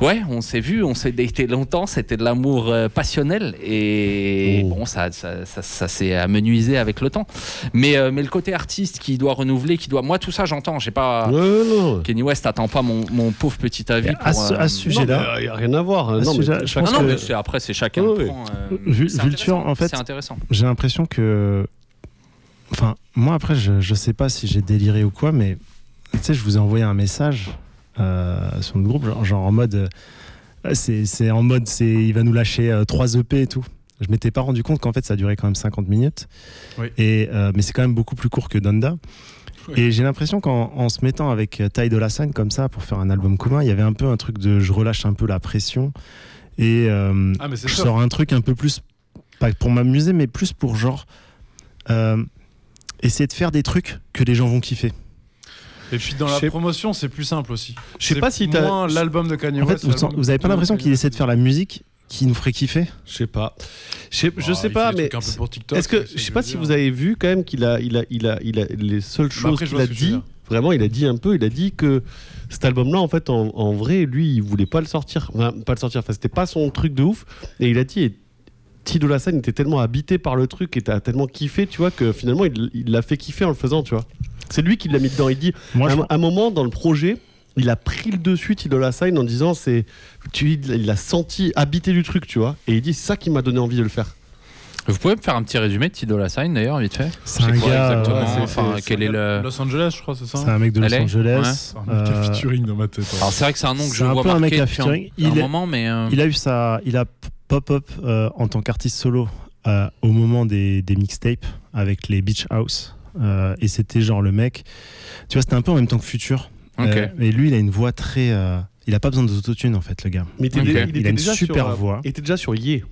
Ouais, on s'est vu, on s'est daté longtemps. C'était de l'amour euh, passionnel et Oh. bon, ça, ça, ça, ça s'est amenuisé avec le temps. Mais, euh, mais le côté artiste qui doit renouveler, qui doit, moi tout ça j'entends. J'ai pas. Ouais, non. Kenny West, attends pas mon, mon pauvre petit avis. À pour, ce, euh, à ce sujet-là, il n'y a rien à voir. À ce Non, mais je Non, mais après c'est chacun. Ouais. prend, euh, Vul- c'est Vulture, en fait, c'est intéressant. j'ai l'impression que. Enfin, moi après, je, je sais pas si j'ai déliré ou quoi, mais tu sais, je vous ai envoyé un message euh, sur notre groupe, genre, genre en mode. euh, c'est c'est en mode, c'est il va nous lâcher euh, 3 EP et tout. Je m'étais pas rendu compte qu'en fait ça durait quand même 50 minutes. Oui. Et, euh, mais c'est quand même beaucoup plus court que Donda. Oui. Et j'ai l'impression qu'en en se mettant avec euh, Ty Dolla Sign comme ça pour faire un album commun, il y avait un peu un truc de je relâche un peu la pression et euh, Ah, je sors un truc un peu plus, pas pour m'amuser, mais plus pour genre euh, essayer de faire des trucs que les gens vont kiffer. Et puis dans la sais- promotion, c'est plus simple aussi. Je sais pas si t'as- moins l'album de Kanye En fait, West. vous, vous avez pas de l'impression qu'il essaie de faire la musique qui nous ferait kiffer Je sais pas. Je sais, je sais il pas, mais est-ce que je sais pas si vous avez vu quand même qu'il a, il a, il a, il a les seules choses après, je qu'il a dit. Vraiment, il a dit un peu. Il a dit que cet album-là, en fait, en, en vrai, lui, il voulait pas le sortir. Enfin, pas le sortir. Enfin, c'était pas son truc de ouf. Et il a dit. Et, T. Dolla Sign était tellement habité par le truc et t'as tellement kiffé, tu vois, que finalement il l'a fait kiffer en le faisant, tu vois. C'est lui qui l'a mis dedans. Il dit, Moi, à, je, un- à un moment dans le projet, il a pris le dessus, T. Dolla Sign, en disant, c'est, tu, il l'a senti habité du truc, tu vois. Et il dit, c'est ça qui m'a donné envie de le faire. Vous pouvez me faire un petit résumé de Tidola Sign d'ailleurs, vite fait c'est un quoi gars, exactement c'est- Enfin, quel est le. Los Angeles, je crois, c'est ça c'est un mec de Los LA, Angeles. C'est un mec a euh, featuring dans ma tête. ouais. Alors c'est vrai que c'est un nom que C'est je un vois peu un mec à un, featuring. un Il est- moment, mais euh, Il a eu sa, il a pop-up euh, en tant qu'artiste solo euh, au moment des, des mixtapes avec les Beach House. Euh, et c'était genre le mec, tu vois, c'était un peu en même temps que Future. Ok. Euh, et lui, il a une voix très. euh, il a pas besoin d'autotune en fait, le gars. Mais il a une super sur, voix. Il était déjà sur Ye.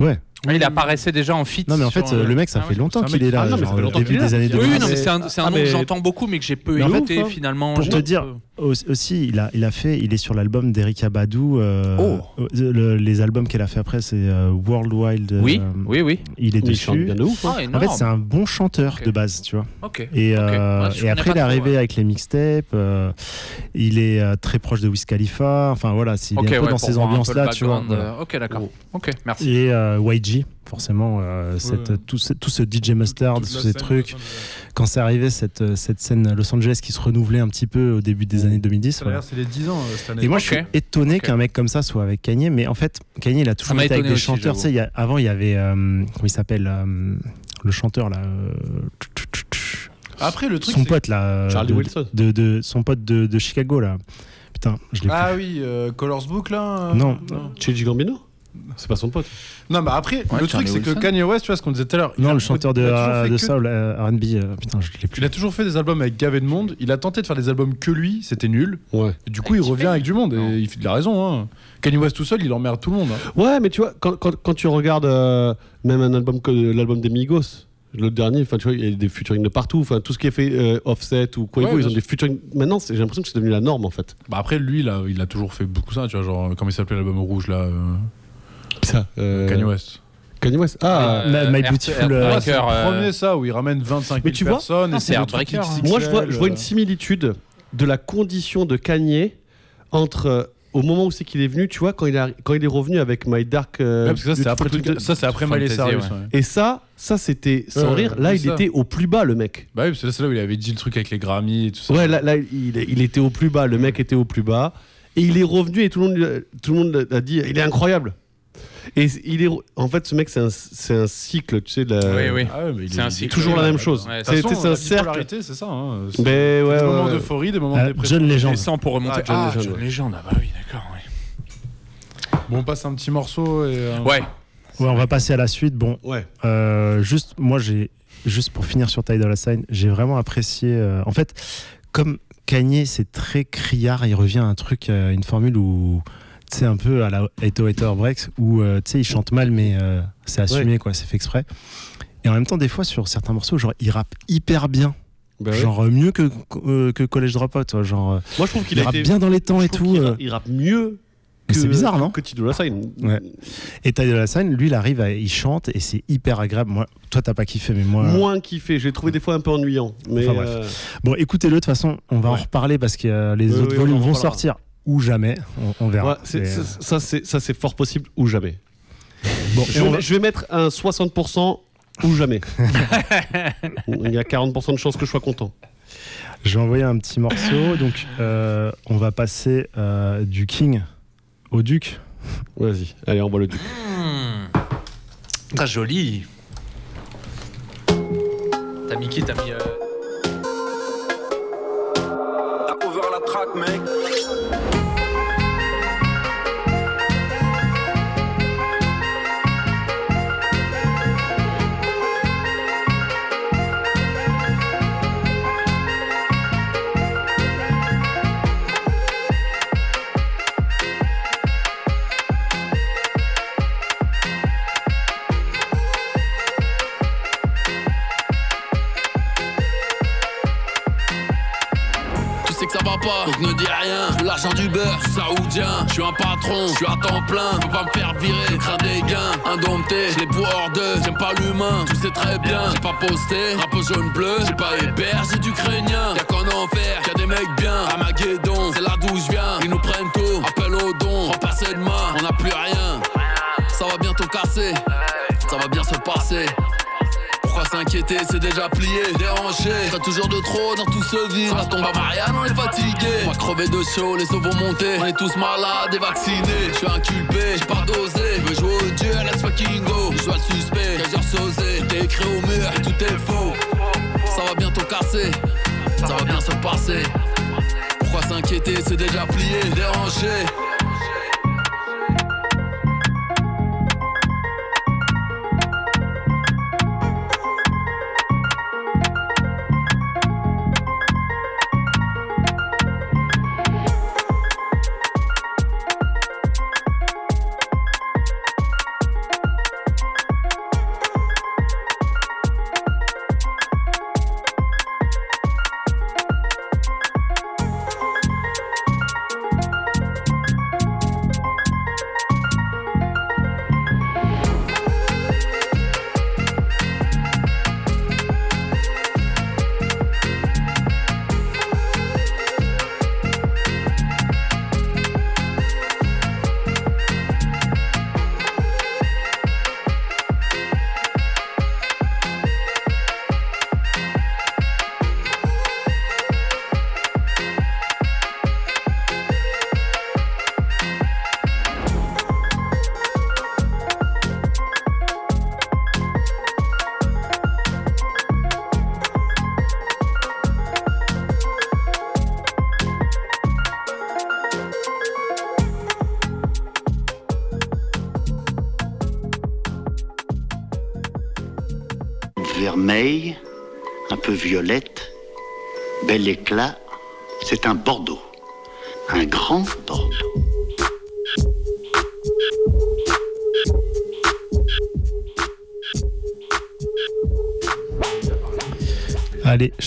Ouais. Il apparaissait déjà en fit. Non, mais en fait, euh, le mec, ça ah fait ouais. longtemps qu'il est là, Ah non, mais ça genre, fait au longtemps début est des années Oui, oui, 2000. non, mais c'est un, Ah, nom que j'entends beaucoup, mais que j'ai peu fait, écouté finalement. Pour te dire, aussi, il a, il a fait, il est sur l'album d'Erika Badu. euh, Oh. euh, le- les albums qu'elle a fait après, c'est euh, World Wild. euh, Oui, oui, oui. Il est Il dessus. bien de ouf. hein. Ah, En fait, c'est un bon chanteur de base, tu vois. Ok. Et, Ouais, après, il est arrivé ouais. avec les mixtapes. il est très proche de Wiz Khalifa. Enfin, voilà, c'est- il est un peu ouais, dans ces ambiances-là, tu vois. Ok, d'accord. Ok, merci. Et euh, Forcément, euh, cette- Ouais. tout, ce, tout ce DJ Mustard, tous ces scène, trucs. Los Angeles. Quand c'est arrivé, cette, euh, cette scène Los Angeles qui se renouvelait un petit peu au début des années 2010. Ça, voilà. d'ailleurs, c'est les 10 ans euh, cette année. Et moi, je suis étonné qu'un mec comme ça soit avec Kanye, mais en fait, Kanye, il a toujours été avec des aussi, chanteurs. j'avoue. Tu sais, il y a- avant, il y avait. euh, comment il s'appelle euh, Le chanteur, là. euh, Après, le truc, son c'est- pote, là. Charlie de, Wilson. De, de- son pote de, de Chicago, là. Putain, je l'ai Ah plus. oui, euh, Colors Book là Non. Chigi Gambino? C'est pas son pote. Non, mais après, Ouais, le Charlie truc, c'est que Wilson. Kanye West, tu vois ce qu'on disait tout à l'heure. il Non, a- le chanteur de, il a euh, fait de Soul, euh, R&B. euh, putain, je l'ai plus. Il a toujours fait des albums avec gavé de monde. Il a tenté de faire des albums que lui, c'était nul. Ouais. Et du coup, il revient avec du monde. Non. Et il, il a raison. Hein. Kanye West tout seul, il emmerde tout le monde. hein. Ouais, mais tu vois, quand, quand, quand tu regardes euh, même un album que l'album des Migos, le dernier, enfin tu vois, il y a des featuring de partout. Enfin, tout ce qui est fait euh, Offset ou Quavo, Ouais, ils bien ont sûr. des featuring. Maintenant, c'est- j'ai l'impression que c'est devenu la norme en fait. Bah après, lui, là, il a toujours fait beaucoup ça. Tu vois, genre, comment il s'appelait l'album rouge là euh, Ça. euh, Kanye West. Kanye West. Ah. Ma- My Beautiful, euh, c'est le euh, premier ça où il ramène 25 000 Mais tu vois, personnes. et c'est Heartbreaker, trucs hein. XXL, Moi, je vois, je vois une euh, similitude de la condition de Kanye entre euh, au moment où c'est qu'il est venu, tu vois, quand il, a, quand il est revenu avec My Dark. euh, ouais, parce que ça, c'est après, Beautiful tout- ça, c'est après Miley Fantasy, Cyrus. ouais. ouais. Et ça, ça c'était sans Ouais, rire. Là, il ça. était au plus bas, le mec. Bah oui, parce que là, c'est là où il avait dit le truc avec les Grammy et tout ça. Ouais, là, là, il, il était au plus bas. Le mec était au plus bas. Et il est revenu et tout le monde, tout le monde a dit il est incroyable. Et il est, en fait, ce mec, c'est un, c'est un cycle, tu sais. De la- Oui, oui. Ah ouais, mais il C'est un cycle. toujours la même chose. Ouais, C'est toute façon, c'est un la cercle. c'est ça. Hein. C'est Mais ouais, des ouais, moments ouais. d'euphorie, des moments de Euh, dépression. John Legend. Et 100 pour remonter. Ah, John Ah, Legend, John. Legend, ah bah oui, d'accord. Bon, on passe un petit morceau et. euh, Ouais, Ouais, on va passer à la suite. Bon, Ouais. Euh, juste, moi, j'ai juste pour finir sur Ty Dolla Sign, j'ai vraiment apprécié. euh, en fait, comme Kanye, c'est très criard, il revient à un truc, euh, une formule où sais un peu à la Eto Hater Breaks où euh, tu sais il chante mal mais euh, c'est assumé quoi, c'est fait exprès. Et en même temps, des fois sur certains morceaux, genre il rappe hyper bien, Bah ouais. genre euh, mieux que euh, que College Dropout, toi, genre Moi, je trouve qu'il rappe été. bien dans les temps je et tout. Il rappe mieux. C'est bizarre, non? Que Tito Sign. Ouais. Et Ty Dolla Sign, lui, il arrive, à- il chante et c'est hyper agréable. Moi, toi, t'as pas kiffé, mais moi. Moins kiffé. J'ai trouvé des fois un peu ennuyant. Mais Enfin, bref. euh, Bon, écoutez-le, de toute façon, on va en reparler parce que euh, les Oui, autres oui, volumes vont sortir ou jamais, on, on verra. ouais, c'est- Mais, c'est- euh, ça, c'est ça, c'est fort possible ou jamais. bon, Je on vais, va- je vais mettre un 60% ou jamais. (laughs) Il y a 40% de chances que je sois content. je vais envoyer un petit morceau. Donc, euh, on va passer euh, du King au Duc. Vas-y, allez, envoie le duc. Très joli. T'as mis qui T'as mis. euh, T'as ouvert la track, mec. Je suis un patron, je suis à temps plein. Peux pas me faire virer, crains des gains. Indompté, je les hors d'eux. J'aime pas l'humain, tu sais très bien. J'ai pas posté, drapeau jaune bleu. J'ai pas hébergé d'Ukrainiens. Y'a qu'en enfer, y'a des mecs bien. Armageddon, c'est là d'où je viens. Ils nous prennent tout, appel au don. Passer de main, on n'a plus rien. Ça va bientôt casser, Pourquoi s'inquiéter, c'est déjà plié, dérangé. T'as toujours de trop dans tout ce vide. Ça tombe à Marianne, on est fatigué. On va crever de chaud, les eaux vont monter. On est tous malades et vaccinés. Je suis inculpé, j'ai pas dosé. Je veux jouer au dieu, let's fucking go. Je dois le suspect, 15 heures sausé Tout est écrit au mur et tout est faux. Ça va bientôt casser. Ça va bien se passer. Pourquoi s'inquiéter, c'est déjà plié, dérangé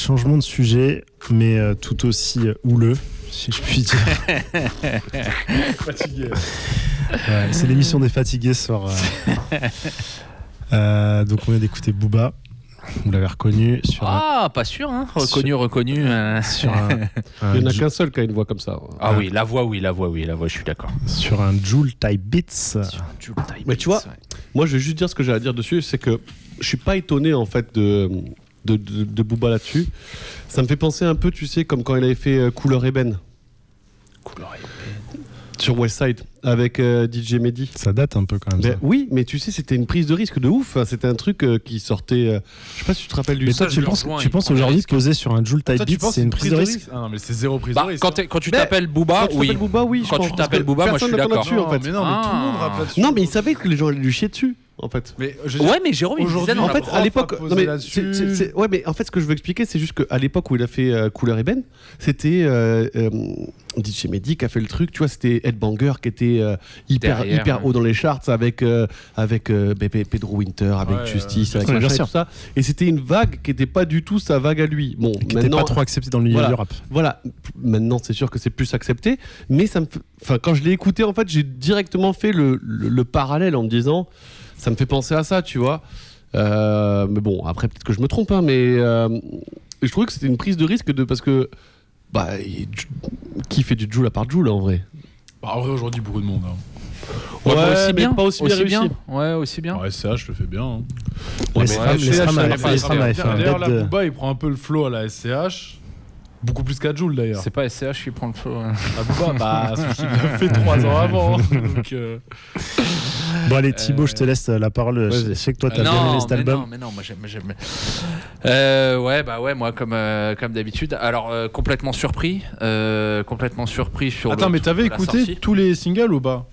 changement de sujet, mais euh, tout aussi euh, houleux, si je puis dire. (laughs) Fatigué. Ouais, c'est l'émission des fatigués ce soir. euh. Euh, donc on vient d'écouter Booba, vous l'avez reconnu sur un, Ah, pas sûr, hein. Reconnu, reconnu. euh. sur un, (laughs) un Il n'y en a Ju- qu'un seul qui a une voix comme ça. Ah oui, la voix, oui, la voix, oui, la voix, je suis d'accord. sur un Joule Type Beats. Mais tu vois, moi je vais juste dire ce que j'ai à dire dessus, c'est que je suis pas étonné en fait de, de, de, de Booba là-dessus. Ça me fait penser un peu, tu sais, comme quand il avait fait euh, Couleur ébène Couleur épée. sur West Side avec euh, DJ Mehdi. Ça date un peu quand même. Mais ça. oui, mais tu sais, c'était une prise de risque de ouf. Enfin, C'était un truc euh, qui sortait. euh, je sais pas si tu te rappelles du. Mais ça, toi, je tu le penses, rejoins, tu penses aujourd'hui poser sur un Joule Type penses c'est une prise de risque Ah non, mais c'est zéro prise Bah, de risque. quand, hein. quand tu t'appelles Booba, Quand tu oui. t'appelles Booba, oui. je Quand tu t'appelles Booba, moi, je suis d'accord. fait. mais non, mais tout le monde Ah. rappe là-dessus. Non, mais il savait que les gens allaient lui chier dessus, en fait. Mais je Ouais, mais Jérôme, il disait En fait, à l'époque, non ouais, mais en fait, ce que je veux expliquer, c'est juste qu'à l'époque où il a fait euh, Couleur ébène, c'était euh, euh, DJ Mehdi qui a fait le truc, tu vois, c'était Headbanger qui était euh, hyper Derrière, hyper haut dans les charts avec euh, avec euh, Bébé- Pedro Winter, avec Ouais, Justice, euh, avec machin tout ça, et c'était une vague qui était pas du tout sa vague à lui. Bon, qui n'était maintenant, pas trop accepté dans le milieu Voilà. du rap. voilà, maintenant c'est sûr que c'est plus accepté, mais ça me, f- enfin quand je l'ai écouté en fait, j'ai directement fait le, le- le parallèle en me disant, ça me fait penser à ça, tu vois. Euh, mais bon, après peut-être que je me trompe, hein, mais euh, je trouvais que c'était une prise de risque de parce que bah il- qui fait du Joule à part Joule en vrai? Bah, en vrai, aujourd'hui, beaucoup de monde. hein. Ouais, pas Ouais, aussi mais bien. pas aussi bien. Ouais, aussi bien. Ouais, SCH le fait bien. hein. SCH, les SRAM SRAM D'ailleurs, de- Booba, il prend un peu le flow à la SCH. Beaucoup plus qu'à Joule d'ailleurs. C'est pas SCH qui prend le flow. hein. La Booba, bah, (laughs) l'a fait trois ans avant. Donc, euh, Bon, allez, Thibaut, je te laisse la parole. Je sais que toi, t'as non, bien aimé cet album. non, mais non, moi j'aime, j'aime. Euh, ouais, bah ouais, moi comme euh, comme d'habitude. Alors euh, complètement surpris, euh, complètement surpris sur. Attends, le mais t'avais écouté sortie. tous les singles ou pas?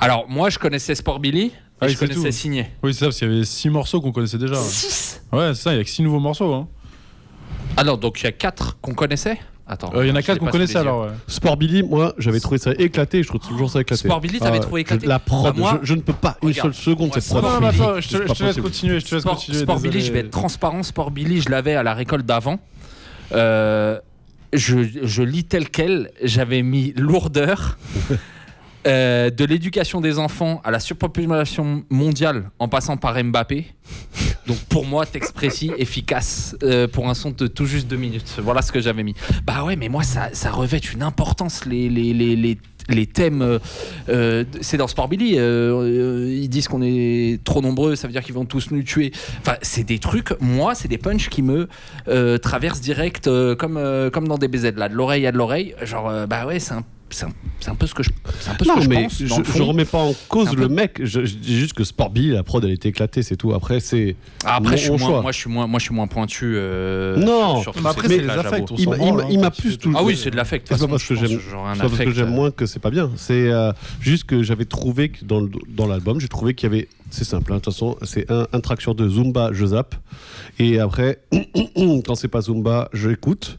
Alors moi je connaissais Sport Billy, Ah et je connaissais tout. Signé. Oui, c'est ça, parce qu'il y avait six morceaux qu'on connaissait déjà. Ouais, Six? Ouais, c'est ça, il y a que six nouveaux morceaux. hein. Non, donc il y a quatre qu'on connaissait. Attends. Euh, Il y en a quatre qu'on connaissait alors. ouais. Sport Billy, moi j'avais trouvé ça éclaté, je trouve toujours ça éclaté. Sport Billy, t'avais Ah, trouvé je- éclaté La prod, Bah, moi- je, je ne peux pas une seule seconde moi, cette prod. Non, non, attends, je te, je laisse possible. continuer. Je te laisse Sport, continuer. Sport désolé. Billy, je vais être transparent. Sport Billy, je l'avais à la récolte d'avant. Euh, je, je lis tel quel. J'avais mis lourdeur. (laughs) euh, de l'éducation des enfants à la surpopulation mondiale en passant par Mbappé. Donc pour moi, texte précis, (laughs) efficace euh, pour un son de tout juste deux minutes. Voilà ce que j'avais mis. Bah ouais, mais moi ça, ça revêt une importance les, les, les, les, les thèmes. euh, c'est dans Sport Billy. euh, ils disent qu'on est trop nombreux, ça veut dire qu'ils vont tous nous tuer. Enfin, c'est des trucs. Moi, c'est des punchs qui me euh, traversent direct comme comme dans DBZ là, de l'oreille à de l'oreille. Genre bah ouais, c'est un c'est un, peu ce que je un peu ce Non, je mais pense. je, dans le je fond. remets pas en cause le peu- mec. Je, je dis juste que Sport Billy, la prod, elle était éclatée, c'est tout. Après, c'est. Ah, Après, mon- je suis mon moins, choix. moi, je suis moins, moi, je suis moins pointu. euh, Non, sur mais après, c'est les affects, Il il hein, il m'a plus. Ah oui, c'est de l'affect. C'est pas parce que j'aime. Parce que j'aime moins que c'est pas bien. C'est euh, juste que j'avais trouvé que dans, l'album, j'ai trouvé qu'il y avait. C'est simple, hein, de toute façon, c'est un, un track sur deux Zumba, je zappe. Et après, (clears throat) quand c'est pas Zumba, je écoute.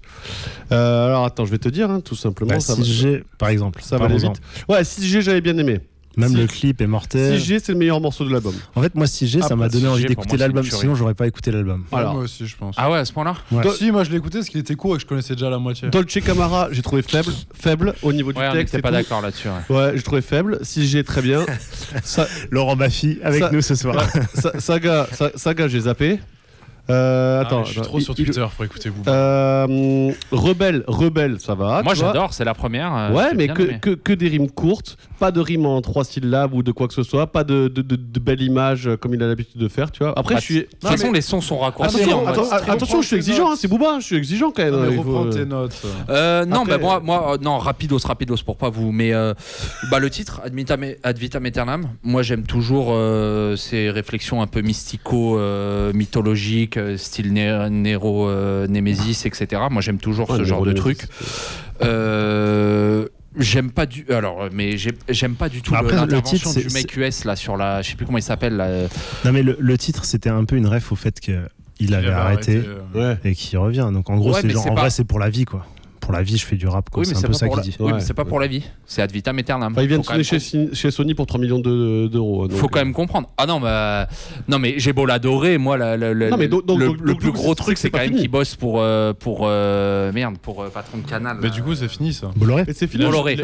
Euh, alors attends, je vais te dire, hein, tout simplement. Bah, ça va- 6G, par exemple. ça va vite. Ouais, 6G, j'avais bien aimé. Même Si- le clip est mortel. 6G, c'est le meilleur morceau de l'album. En fait, moi, 6G, ça Ah, m'a bah, donné 6G, envie d'écouter l'album. Sinon, j'aurais pas écouté l'album. Ouais, Alors. moi aussi, je pense. Ah ouais, à ce point-là Ouais. Si, moi je l'ai écouté parce qu'il était court et que je connaissais déjà la moitié. Dolce Camara, j'ai trouvé faible, faible au niveau du Ouais, texte. et pas d'accord là-dessus. ouais. Ouais, j'ai trouvé faible. 6G, très bien. (laughs) Laurent Baffy avec Ça- nous ce soir. Sa- saga, Sa- saga, j'ai zappé. Euh, Ah, attends, je suis attends, trop sur il- Twitter pour écouter vous. Euh, rebelle, rebelle, ça va. Moi, j'adore. C'est la première. euh, Ouais, mais que, aimé. que, que des rimes courtes, pas de rimes en trois syllabes ou de quoi que ce soit, pas de, de, de, de belles images euh, comme il a l'habitude de faire, tu vois. Après, Bah, je suis. De toute façon, les sons sont raccourcis. Attention, hein, attends, ouais. att- attention, je suis exigeant, hein, c'est Booba, je suis exigeant quand même. Non, mais faut- reprends tes notes. Euh, non, Après- bah moi, moi, euh, non, rapidos, rapidos pour pas vous. Mais euh, bah le titre, Ad vitam, Ad vitam aeternam. Moi, j'aime toujours euh, ces réflexions un peu mystico, euh, style Nero euh, Nemesis, etc. Moi, j'aime toujours ce genre de trucs. Euh, J'aime pas du. Alors, mais j'aime pas du tout du mec US là sur la. Je sais plus comment il s'appelle. Non, mais le, titre, c'était un peu une ref au fait que. Il avait, arrêté, euh, et qui revient. Donc en gros, en vrai, c'est pour la vie, quoi pour la vie, je fais du rap. Quoi. Oui, mais c'est ça Oui, mais c'est pas pour la vie. C'est ad vitam aeternam. Enfin, il vient de signer chez, Sony pour 3 millions d'euros. Hein, Faut quand même euh. comprendre. Ah non, bah... non mais j'ai beau l'adorer, moi, le, plus gros truc, c'est quand même qu'il bosse pour. Euh, pour euh, merde, pour patron de canal. Mais du coup, c'est fini ça. Bolloré. C'est fini. Bolloré.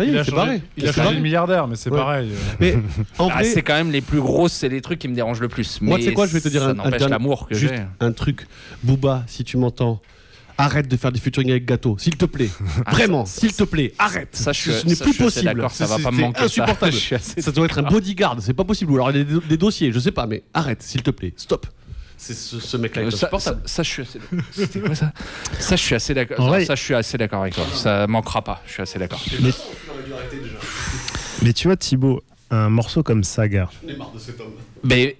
Il a changé de milliardaire, mais c'est pareil. Mais ah, c'est quand même les plus grosses, c'est les trucs qui me dérangent le plus. Moi, tu sais quoi, je vais te dire un l'amour que. Un truc. Booba, si tu m'entends arrête de faire du featuring avec Gâteau, s'il te plaît. (laughs) Ah, Vraiment, s'il te plaît, arrête. Ça, ce n'est plus possible. Ça va pas me manquer. (laughs) Insupportable. Ça, doit être un bodyguard, c'est pas possible. Ou alors des, des dossiers, je sais pas, mais arrête, s'il te plaît, stop c'est ce, mec-là euh, ça, je suis assez. C'était quoi ça (laughs) Ça, je suis assez d'accord. Avec toi. Ça manquera pas. Je suis assez d'accord. Mais... Tu vois, Thibaut, un morceau comme Saga. J'en ai marre de cet homme. Mais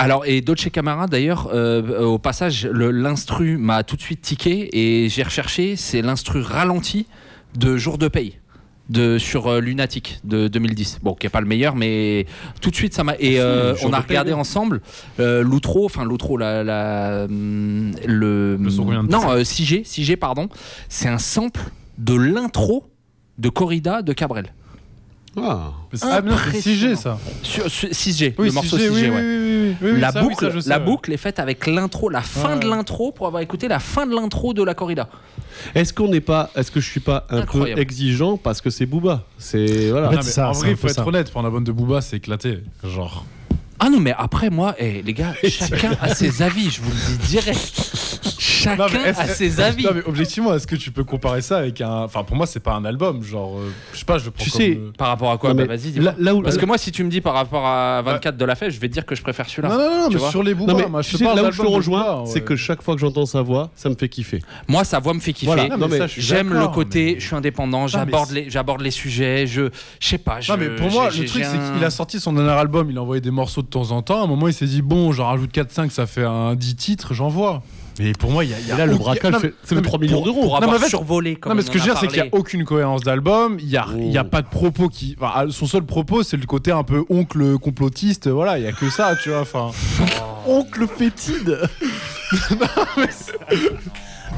alors, et Dolce Camara, d'ailleurs, euh, au passage, l'instru m'a tout de suite tiqué et j'ai recherché, c'est l'instru ralenti de Jour de paye. De, sur euh, Lunatic de 2010. Bon, qui n'est pas le meilleur, mais tout de suite, ça m'a. Et euh, on a regardé ensemble euh, l'outro, enfin l'outro, la, la, mm, le. le non, 6G, euh, 6G, pardon. C'est un sample de l'intro de Corrida de Cabrel. Ah, c'est ah, 6G ça. 6G, le morceau 6G, ouais. la boucle, la boucle est faite avec l'intro, la fin de l'intro pour avoir écouté la fin de l'intro de la corrida. Est-ce qu'on n'est pas, est-ce que je suis pas un peu exigeant parce que c'est Booba, c'est voilà. En, ça, vrai, il faut être honnête, pour la bonne de Booba, c'est éclaté, genre. Ah non, mais après moi, eh, les gars, (laughs) chacun a ses avis, je vous le dis direct chacun non, a ses avis. Non, mais objectivement, est-ce que tu peux comparer ça avec un. Enfin, pour moi, c'est pas un album. Genre, euh, je sais pas, je prends Tu sais, euh, par rapport à quoi bah, mais Vas-y, dis-moi. là- où- Parce que moi, si tu me dis par rapport à 24 de la fête, je vais te dire que je préfère celui-là. Non, non, non, sur les bouts, Non, mais tu sais, là où je le rejoins, c'est que chaque fois que j'entends sa voix, ça me fait kiffer. Moi, sa voix me fait kiffer. Voilà. Non, mais J'aime le côté, je suis indépendant, j'aborde les, sujets, je, je sais pas. Non, mais pour moi, le truc, c'est qu'il a sorti son dernier album, il a envoyé des morceaux de temps en temps. À un moment, il s'est dit, bon, j'en rajoute 4-5, ça fait un 10 titres, j'envoie. Mais pour moi, il y a. Là, le braquage, c'est le 3 millions d'euros. Pour avoir non, survolé. Comme non, mais ce que je veux dire, c'est qu'il n'y a aucune cohérence d'album. Il n'y a, oh. a, pas de propos qui. Enfin, son seul propos, c'est le côté un peu oncle complotiste. Voilà, il n'y a que ça, tu vois. Enfin. (laughs) Oncle fétide. (laughs) non, mais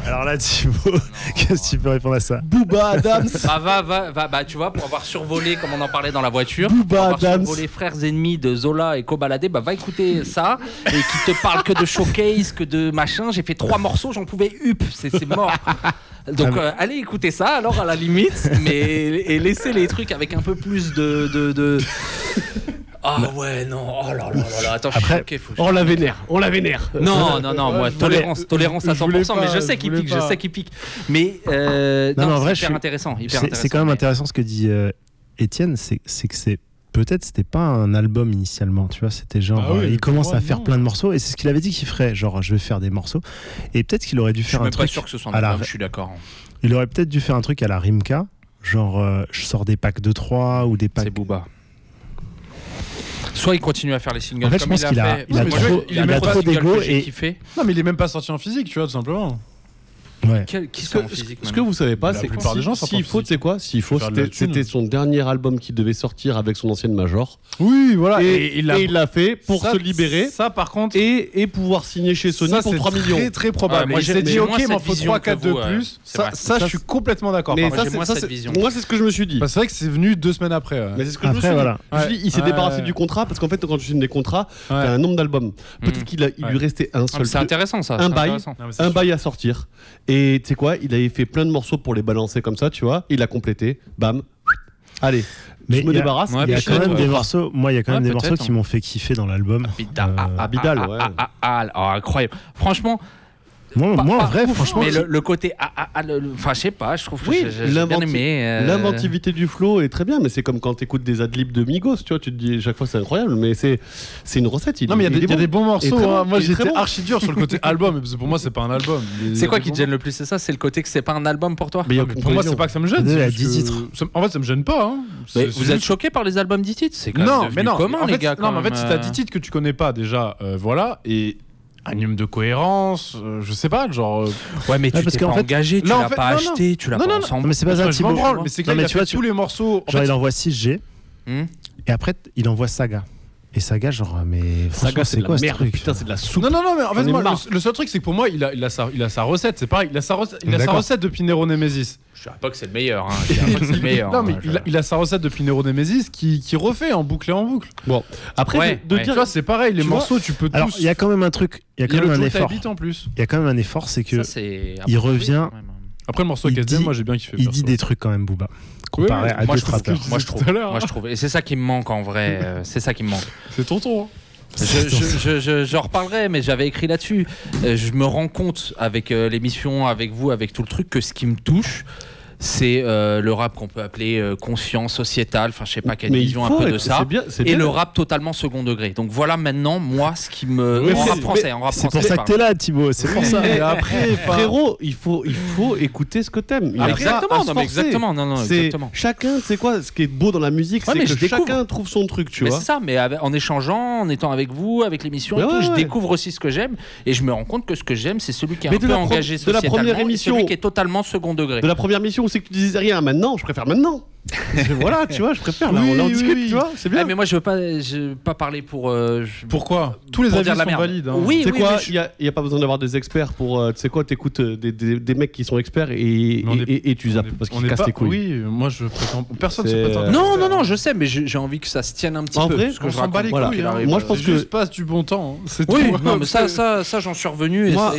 alors là, Thibaut, (laughs) qu'est-ce que tu peux répondre à ça Booba Adams Bah, va, va, bah, tu vois, pour avoir survolé, comme on en parlait dans la voiture, Booba pour avoir survolé Frères Ennemis de Zola et Kobalade, bah, va écouter ça, et qui te parle que de showcase, que de machin. J'ai fait trois morceaux, j'en pouvais up, c'est mort. Donc ah, euh, allez écouter ça alors à la limite, mais et laissez les trucs avec un peu plus de ah ouais, non, oh là là là attends, Après, je suis On la vénère, on la vénère. Non, non, non, moi, tolérance, tolérance à 100%, mais je sais qu'il pique, je sais qu'il pique. Mais euh, non, non, en hyper intéressant, C'est quand même intéressant ce que dit euh, Étienne, c'est que c'est peut-être c'était pas un album initialement, tu vois, c'était genre ah euh, il commence oh à faire plein de morceaux et c'est ce qu'il avait dit qu'il ferait, genre je vais faire des morceaux et peut-être qu'il aurait dû faire je suis un même truc. Pas sûr que ce soit un album, la... je suis d'accord. Hein. Il aurait peut-être dû faire un truc à la Rimka, genre euh, je sors des packs de 3 ou des packs. C'est Booba soit il continue à faire les singles. Comme je a, fait. il a. Non, mais il est même pas sorti en physique, tu vois, tout simplement. -ce, que, physique, ce vous savez pas, c'est que s'il si, si faut, c'est quoi S'il faut, c'était son dernier album qui devait sortir avec son ancienne major. Oui, voilà. Et, il l'a fait pour se libérer. Ça, par contre. Et, pouvoir signer chez Sony ça, pour 3 millions. C'est très, très probable. Ouais, moi, j'ai dit, ok, mais il faut 3, 4 de plus. Ça, je suis complètement d'accord. Moi, c'est ce que je me suis dit. Bah, c'est vrai que c'est venu deux semaines après. Mais c'est ce que je me suis dit. Il s'est débarrassé du contrat parce qu'en fait, quand tu signes des contrats, tu as un nombre d'albums. Mmh. Peut-être qu'il lui restait un ah, seul. C'est intéressant, ça. Un bail à sortir. Et tu sais quoi, il avait fait plein de morceaux pour les balancer comme ça, tu vois. Il a complété, bam. Allez, mais je me débarrasse. Il y a quand même des morceaux. Moi, il y a quand même des morceaux qui m'ont hein. fait kiffer dans l'album. Abidal, euh, ah, ah, ouais. Ah, ah, incroyable. Franchement, moi, moi en vrai, franchement. Mais le, le côté. Ah, ah, ah, enfin, je sais pas, je trouve que oui, j'ai bien aimé. Euh, l'inventivité du flow est très bien, mais c'est comme quand t'écoutes des adlibs de Migos, tu vois, tu te dis chaque fois c'est incroyable, mais c'est une recette. Il, non, mais il y, a des bons morceaux. Hein. Moi, j'étais archi dur sur le côté (laughs) album, parce pour moi, c'est pas un album. C'est quoi qui te gêne le plus C'est ça? C'est le côté que c'est pas un album pour toi? Pour moi, c'est pas que ça me gêne. Il 10 titres. En fait, ça me gêne pas. Hein. Vous êtes choqué par les albums 10 titres? C'est quand même commun, les gars. Non, mais en fait, si t'as euh. 10 titres que tu connais pas déjà, euh, voilà, et un minimum de cohérence, euh, je sais pas, genre. euh, Ouais, mais tu parce t'es pas fait- engagé, tu en l'as fait- pas non, non. acheté, tu l'as pas non, non, ensemble. mais c'est pas ça, je Thibaut. mais c'est que Non, là, mais il a tu fait vois, tu- tous les morceaux. en Genre, fait, il envoie 6G Hmm et après, il envoie Saga. Et Saga, genre, mais Saga, c'est de la quoi ce merde. truc Putain, c'est de la soupe. Non, non, non, mais en fait, moi, le, le seul truc, c'est que pour moi, il a, il a, sa, il a sa recette. C'est pareil, il a sa, recette- il a sa recette depuis Nero Nemesis. Je dirais pas que c'est le meilleur. Hein. Je dirais pas que c'est le (laughs) meilleur. non, mais hein. il a, il a sa recette depuis Nero Nemesis qui, qui refait en boucle et en boucle. Bon, après, Ouais, de, de ouais. Tu dire. vois, c'est pareil, les Tu morceaux, tu peux tous. Alors, il y a quand même un truc, il y a quand même un effort. Il y a quand même un effort, c'est que Ça, c'est il revient-. Après, le morceau Il dit- moi j'ai bien kiffé. il perso. dit des trucs quand même, Booba, comparé Oui, à Moi je, d'autres trouve, rappeurs. moi je trouve, moi je trouve, et c'est ça qui me manque en vrai, euh, c'est ça qui me manque. (laughs) C'est tonton. hein. Je, je, je, je- je reparlerai, mais j'avais écrit là-dessus. Euh, je me rends compte avec euh, l'émission, avec vous, avec tout le truc, que ce qui me touche, c'est euh, le rap qu'on peut appeler euh, conscient, sociétal, enfin je sais pas quelle Mais vision un peu de ça. bien- Et bien. le rap totalement second degré. Donc voilà maintenant, moi, ce qui me. Mais en rap français, en rap C'est pour ça que t'es là, Thibaut, c'est pour ça. Et après, (laughs) frérot, il faut, il faut (laughs) écouter ce que t'aimes. Il y a parle. pas à Exactement, non, mais exactement, non, non, exactement. chacun, c'est quoi Ce qui est beau dans la musique, Ouais, c'est mais que chacun trouve son truc, tu mais vois. c'est ça, mais avec- en échangeant, en étant avec vous, avec l'émission, Mais ouais, je découvre aussi ce que j'aime et je me rends compte que ce que j'aime, c'est celui qui est Mais un peu engagé de la sociétalement première et émission- celui qui est totalement second degré. De la première mission, c'est que tu disais rien. Maintenant, je préfère maintenant. (laughs) voilà, tu vois, je préfère. Là, Oui, on en oui, discute, oui. tu vois. C'est bien. Ah, mais moi, je veux pas, je veux pas parler pour. euh, je- Pourquoi Tous les Pour avis dire de la sont merde. valides. hein. Oui, Tu sais oui, quoi, mais je- il n'y a, il y a pas besoin d'avoir des experts pour. euh, tu sais quoi, t'écoutes euh, des, des, des mecs qui sont experts et, et, est- et- et tu zappes parce qu'ils cassent pas- tes couilles. Oui, moi je prétends. Personne se C'est- prétend. Non, non, non, je sais, mais j'ai envie que ça se tienne un petit En peu. vrai, parce que On je s'en bat les couilles. qu'il hein. Moi, je euh, pense que- juste passe du bon temps. hein. C'est Oui, tout. non, mais ça, ça, ça j'en suis revenu. Moi,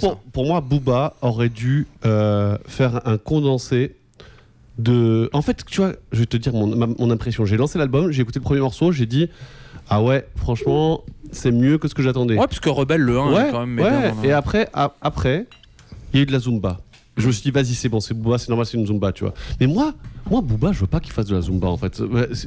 pour, pour moi, Booba aurait dû euh, faire un condensé de. En fait, tu vois, je vais te dire mon, ma- mon impression. J'ai lancé l'album, j'ai écouté le premier morceau, j'ai dit Ah ouais, franchement, c'est mieux que ce que j'attendais. Ouais, parce que Rebelle le 1 Ouais, est quand même ouais. non. Et après, a- après, il y a eu de la Zumba. Je me suis dit, vas-y, c'est bon, c'est Booba, c'est normal, c'est une Zumba, tu vois. Mais moi, moi, Booba, je veux pas qu'il fasse de la Zumba, en fait.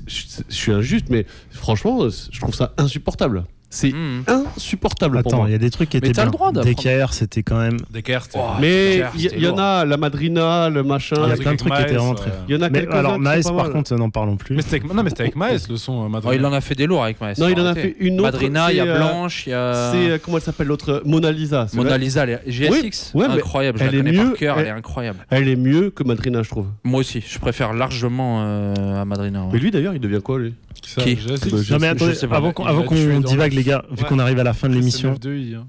Je suis injuste, mais franchement, je trouve ça insupportable. C'est Mhm. insupportable Attends, il y a des trucs qui Mais étaient t'as le bien. droit d'apprendre. DKR, c'était quand même. Descartes. Oh, Mais il y, en a la Madrina, le machin. Il y a plein de trucs qui étaient euh, très. Il y en a Mais quelques-uns alors, Maes, par mal. contre, n'en parlons plus. Mais c'était avec, non, mais c'était avec Maes le son. euh, Oh, Madonna. il en a fait des lourds avec Maes. Non, il en a fait une autre. Madrina, il y a euh, Blanche, il y a. C'est euh, comment elle s'appelle l'autre Mona Lisa. Mona Lisa, elle est- GSX, mais incroyable, je la elle est connais mieux, par cœur, elle est incroyable. Elle est mieux que Madrina, je trouve. Moi aussi, je préfère largement à Madrina. Mais lui d'ailleurs, il devient quoi lui? Ça, Qui Non mais je attendez, avant qu'on divague le- les gars, vu Ouais. qu'on arrive à la fin de l'émission, c'est 9-2-I, hein.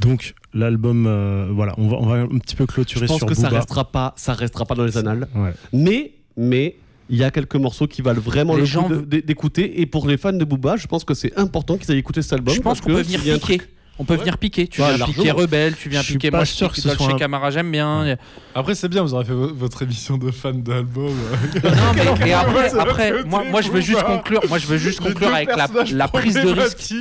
donc l'album, euh, voilà, on va, on va un petit peu Je clôturer pense sur que ça restera pas, ça restera pas dans les annales. Ouais. Mais, mais, il y a quelques morceaux qui valent vraiment Les le gens coup d'écouter. Et pour les fans de Booba, je pense que c'est important qu'ils aillent écouter cet album. Je pense parce qu'on peut que venir piquer. On peut Ouais. venir piquer. Tu Ouais, viens piquer Rebelle, tu viens Je suis piquer moi, sûr je que pique ce soit Dolce un- Camara, j'aime bien. Après, c'est bien, vous aurez fait vo- votre émission de fans d'album. (laughs) Non, mais et après, après moi, moi, je veux juste conclure. Moi, je veux juste conclure avec la, prise de risque.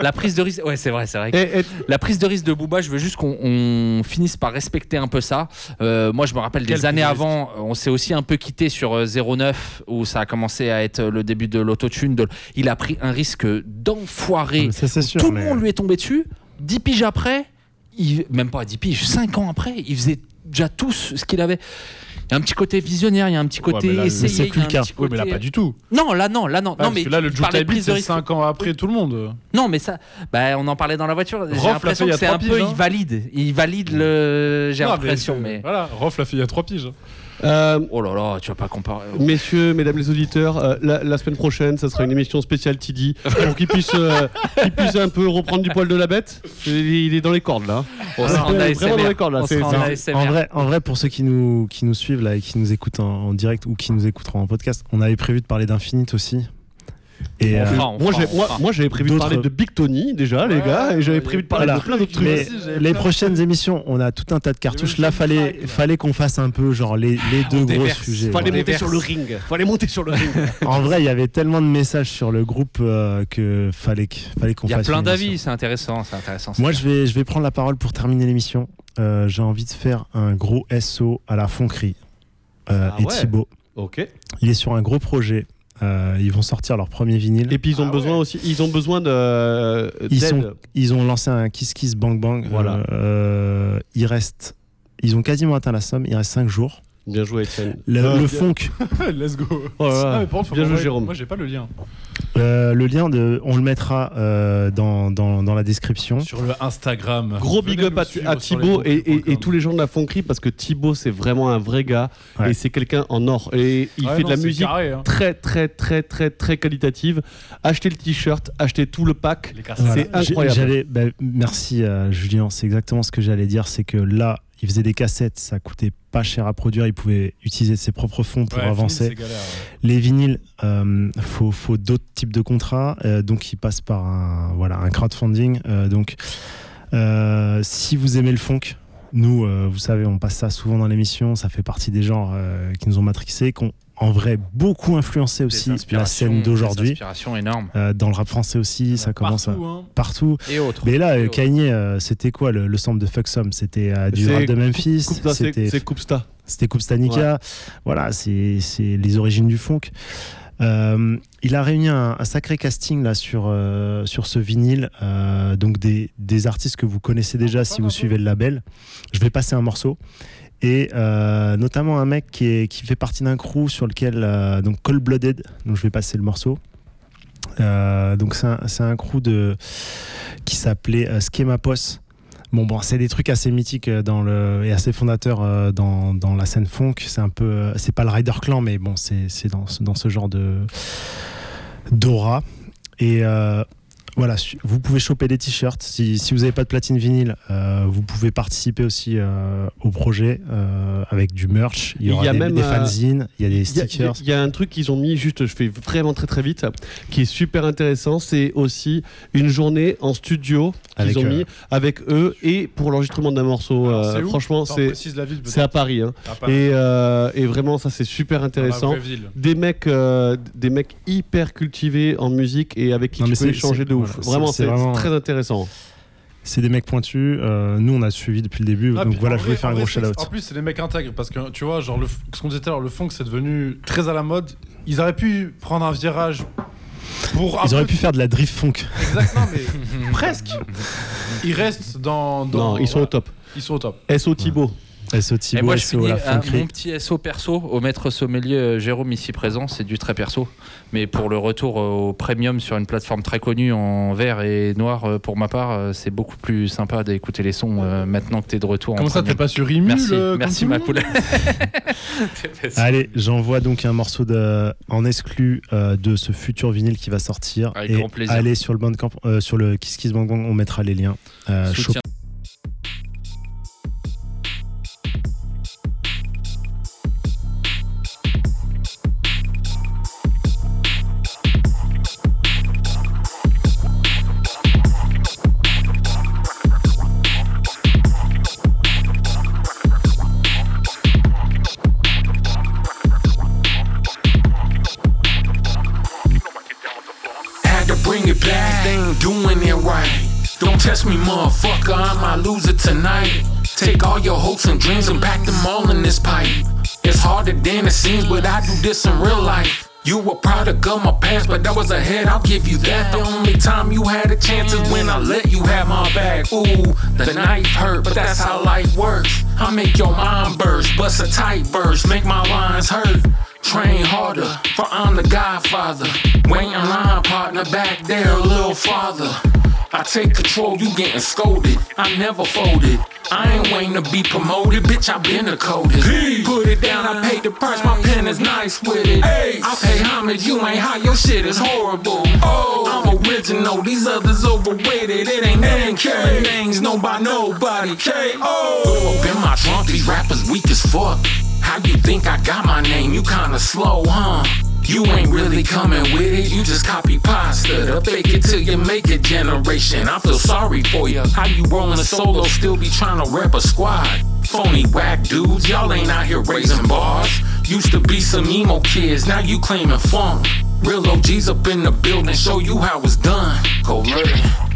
La prise de risque. Ouais, c'est vrai, c'est vrai. que- Et- et- La prise de risque de Booba, je veux juste qu'on on finisse par respecter un peu ça. Euh, moi, je me rappelle des années avant, on s'est aussi un peu quitté sur euh, 09 où ça a commencé à être le début de l'autotune. De... Il a pris un risque c'est sûr. Tout le monde lui est tombé dessus. 10 piges après, il... même pas 10 piges, 5 ans après, il faisait déjà tout ce qu'il avait. Il y a un petit côté visionnaire, il y a un petit côté là, essayé. c'est plus le cas. petit Oui, mais là, côté- pas du tout. Non, là, non, là, non. Ah, non, parce mais que là, le de c'est risque. 5 ans après tout le monde. Non, mais ça, bah, on en parlait dans la voiture. J'ai l'impression que c'est un peu, piges, hein. il valide. Il valide le. J'ai l'impression, mais. Voilà, Rof l'a fait il y a 3 piges. Euh, Oh là là, tu vas pas comparer. Messieurs, mesdames les auditeurs, euh, la, la semaine prochaine, ça sera une émission spéciale TD pour qu'il puisse, euh, qu'il puisse un peu reprendre du poil de la bête. Il, il est dans les cordes là. On sera en Il est vraiment dans ASMR. les cordes là. On C'est- sera en c'est- ASMR. En vrai, en vrai, pour ceux qui nous, qui nous suivent là et qui nous écoutent en, en direct ou qui nous écouteront en podcast, on avait prévu de parler d'Infinite aussi. Et euh, fera, Moi, j'avais prévu de parler de Big Tony déjà, les gars, et j'avais prévu de parler voilà. de plein d'autres trucs. Mais les prochaines émissions, on a tout un tas de cartouches. Là, fallait, fallait qu'on fasse un peu genre les, les deux gros déverse. sujets. Fallait voilà. monter sur le ring. Fallait monter sur le ring. (laughs) En vrai, il y avait tellement de messages sur le groupe euh, que fallait qu'on Il y a fasse. plein d'avis, c'est intéressant, c'est intéressant. Moi, je vais, je vais prendre la parole pour terminer l'émission. Euh, J'ai envie de faire un gros SO à la Fonquerie euh, Ah et ouais. Thibaut. Ok. Il est sur un gros projet. Euh, ils vont sortir leur premier vinyle. Et puis ils ont Ah besoin ouais. aussi, ils ont besoin de Ils d'aide. sont- Ils ont lancé un Kiss Kiss Bang Bang. Voilà. Euh, euh, il reste, ils ont quasiment atteint la somme. Il reste 5 jours. Bien joué, Étienne. Le, le bien. funk, (laughs) Let's go. Oh. Ah, mais contre, Bien joué, Jérôme. Moi, j'ai pas le lien. euh, le lien, de, on le mettra euh, dans, dans, dans la description. Sur le Instagram. Gros Venez big up à, à Thibaut et, et- et lesfonderies.com. tous les gens de la Fonkerie parce que Thibaut c'est vraiment un vrai gars Ouais. et c'est quelqu'un en or et il Ouais, fait non, de la musique carré, hein. très très très très très qualitative. Achetez le t-shirt, achetez tout le pack. Voilà. c'est J'ai- incroyable. bah, merci euh, Julien, c'est exactement ce que j'allais dire, c'est que là, il faisait des cassettes, ça coûtait pas cher à produire, il pouvait utiliser ses propres fonds pour Ouais, avancer. Galère, ouais. Les vinyles, euh, faut, faut d'autres types de contrats, euh, donc il passe par un, voilà, un crowdfunding. euh, donc, euh, si vous aimez le funk, nous, vous savez, on passe ça souvent dans l'émission, ça fait partie des genres qui nous ont matrixés, qui ont en vrai beaucoup influencé aussi la scène d'aujourd'hui. inspirations énormes. Euh, dans le rap français aussi, ça commence à- Partout, hein. partout. Et autres. Mais là, euh. Kanye, euh, c'était quoi le, le sample de Fuck Some? C'était euh, du rap de Memphis, c'était Coupsta. c'était Kupstanika. Voilà, c'est c'est les origines du funk. Euh, il a réuni un, un sacré casting là sur, euh, sur ce vinyle, euh, donc des, des artistes que vous connaissez déjà si vous suivez le label. Je vais passer un morceau. Et euh, notamment un mec qui, est, qui fait partie d'un crew sur lequel, euh, donc Cold Blooded, donc je vais passer le morceau. Euh, donc c'est un, un crew de, qui s'appelait euh, Schema Pos. Bon, bon, c'est des trucs assez mythiques dans le, et assez fondateurs dans, dans la scène funk. C'est un peu, c'est pas le Rider Clan, mais bon, c'est dans, dans ce genre de d'aura. Voilà, vous pouvez choper des t-shirts. Si, si vous n'avez pas de platine vinyle, euh, vous pouvez participer aussi euh, au projet euh, avec du merch. Il y Il aura y a des, même, des fanzines, il y a des il y stickers. il y a un truc qu'ils ont mis, juste je fais vraiment très très vite, qui est super intéressant, c'est aussi une journée en studio qu'ils ont euh, mis avec eux et pour l'enregistrement d'un morceau. Alors, euh, c'est où franchement, c'est à Paris. hein. À Paris. Et, euh, et vraiment, ça c'est super intéressant. Des mecs, euh, des mecs hyper cultivés en musique et avec qui Non, tu peux échanger de ouf. Voilà, vraiment, c'est vraiment- très intéressant. C'est des mecs pointus. euh, nous, on a suivi depuis le début. Ah, donc voilà, je voulais faire un gros vrai, c'est- shout-out. En plus, c'est des mecs intègres parce que tu vois, genre, le, ce qu'on disait tout à l'heure, le funk, c'est devenu très à la mode. Ils auraient pu prendre un virage pour. Ils peu- auraient pu faire de la drift funk. Exactement, mais presque. (laughs) Ils restent dans. dans- Non, ils sont au top. Ils sont au top. SO Thibaut. SO Et Thibaut, moi, je SO finis à funkerie. mon petit SO perso au maître sommelier euh, Jérôme ici présent. C'est du très perso. Mais pour le retour euh, au premium sur une plateforme très connue en vert et noir, euh, pour ma part, euh, c'est beaucoup plus sympa d'écouter les sons euh, maintenant que tu es de retour Comment en ça, t'es pas sur Imul Merci, euh, merci ma poule. (laughs) Allez, j'envoie donc un morceau de, en exclu euh, de ce futur vinyle qui va sortir. Avec et grand plaisir. allez sur le Bandcamp, euh, sur le Kiss Kiss Bang Bang, on mettra les liens. Bring it back, they ain't doing it right. Don't test me, motherfucker, I might lose it tonight. Take all your hopes and dreams and pack them all in this pipe. It's harder than it seems, but I do this in real life. You were product of my past, but that was ahead, I'll give you that. The only time you had a chance is when I let you have my back. Ooh, the knife hurt, but that's how life works. I make your mind burst, bust a tight burst, make my lines hurt. Train harder, for I'm the godfather. Wait in line, partner, back there a little farther. I take control, you getting scolded. I never folded. I ain't waiting to be promoted, bitch. I been the coldest. Put it down, I paid the price. My pen is nice with it. I pay homage, you ain't hot. Your shit is horrible. Oh, I'm original. These others overrated. It ain't name killing names, no by nobody. K.O. Up in my trunk, these rappers weak as fuck. How you think I got my name? You kinda slow, huh? You ain't really coming with it, you just copy pasta. The fake it till you make it generation. I feel sorry for you. How you rolling a solo, still be trying to rep a squad? Phony whack dudes, y'all ain't out here raising bars. Used to be some emo kids, now you claiming funk. Real OGs up in the building, show you how it's done. Go learn.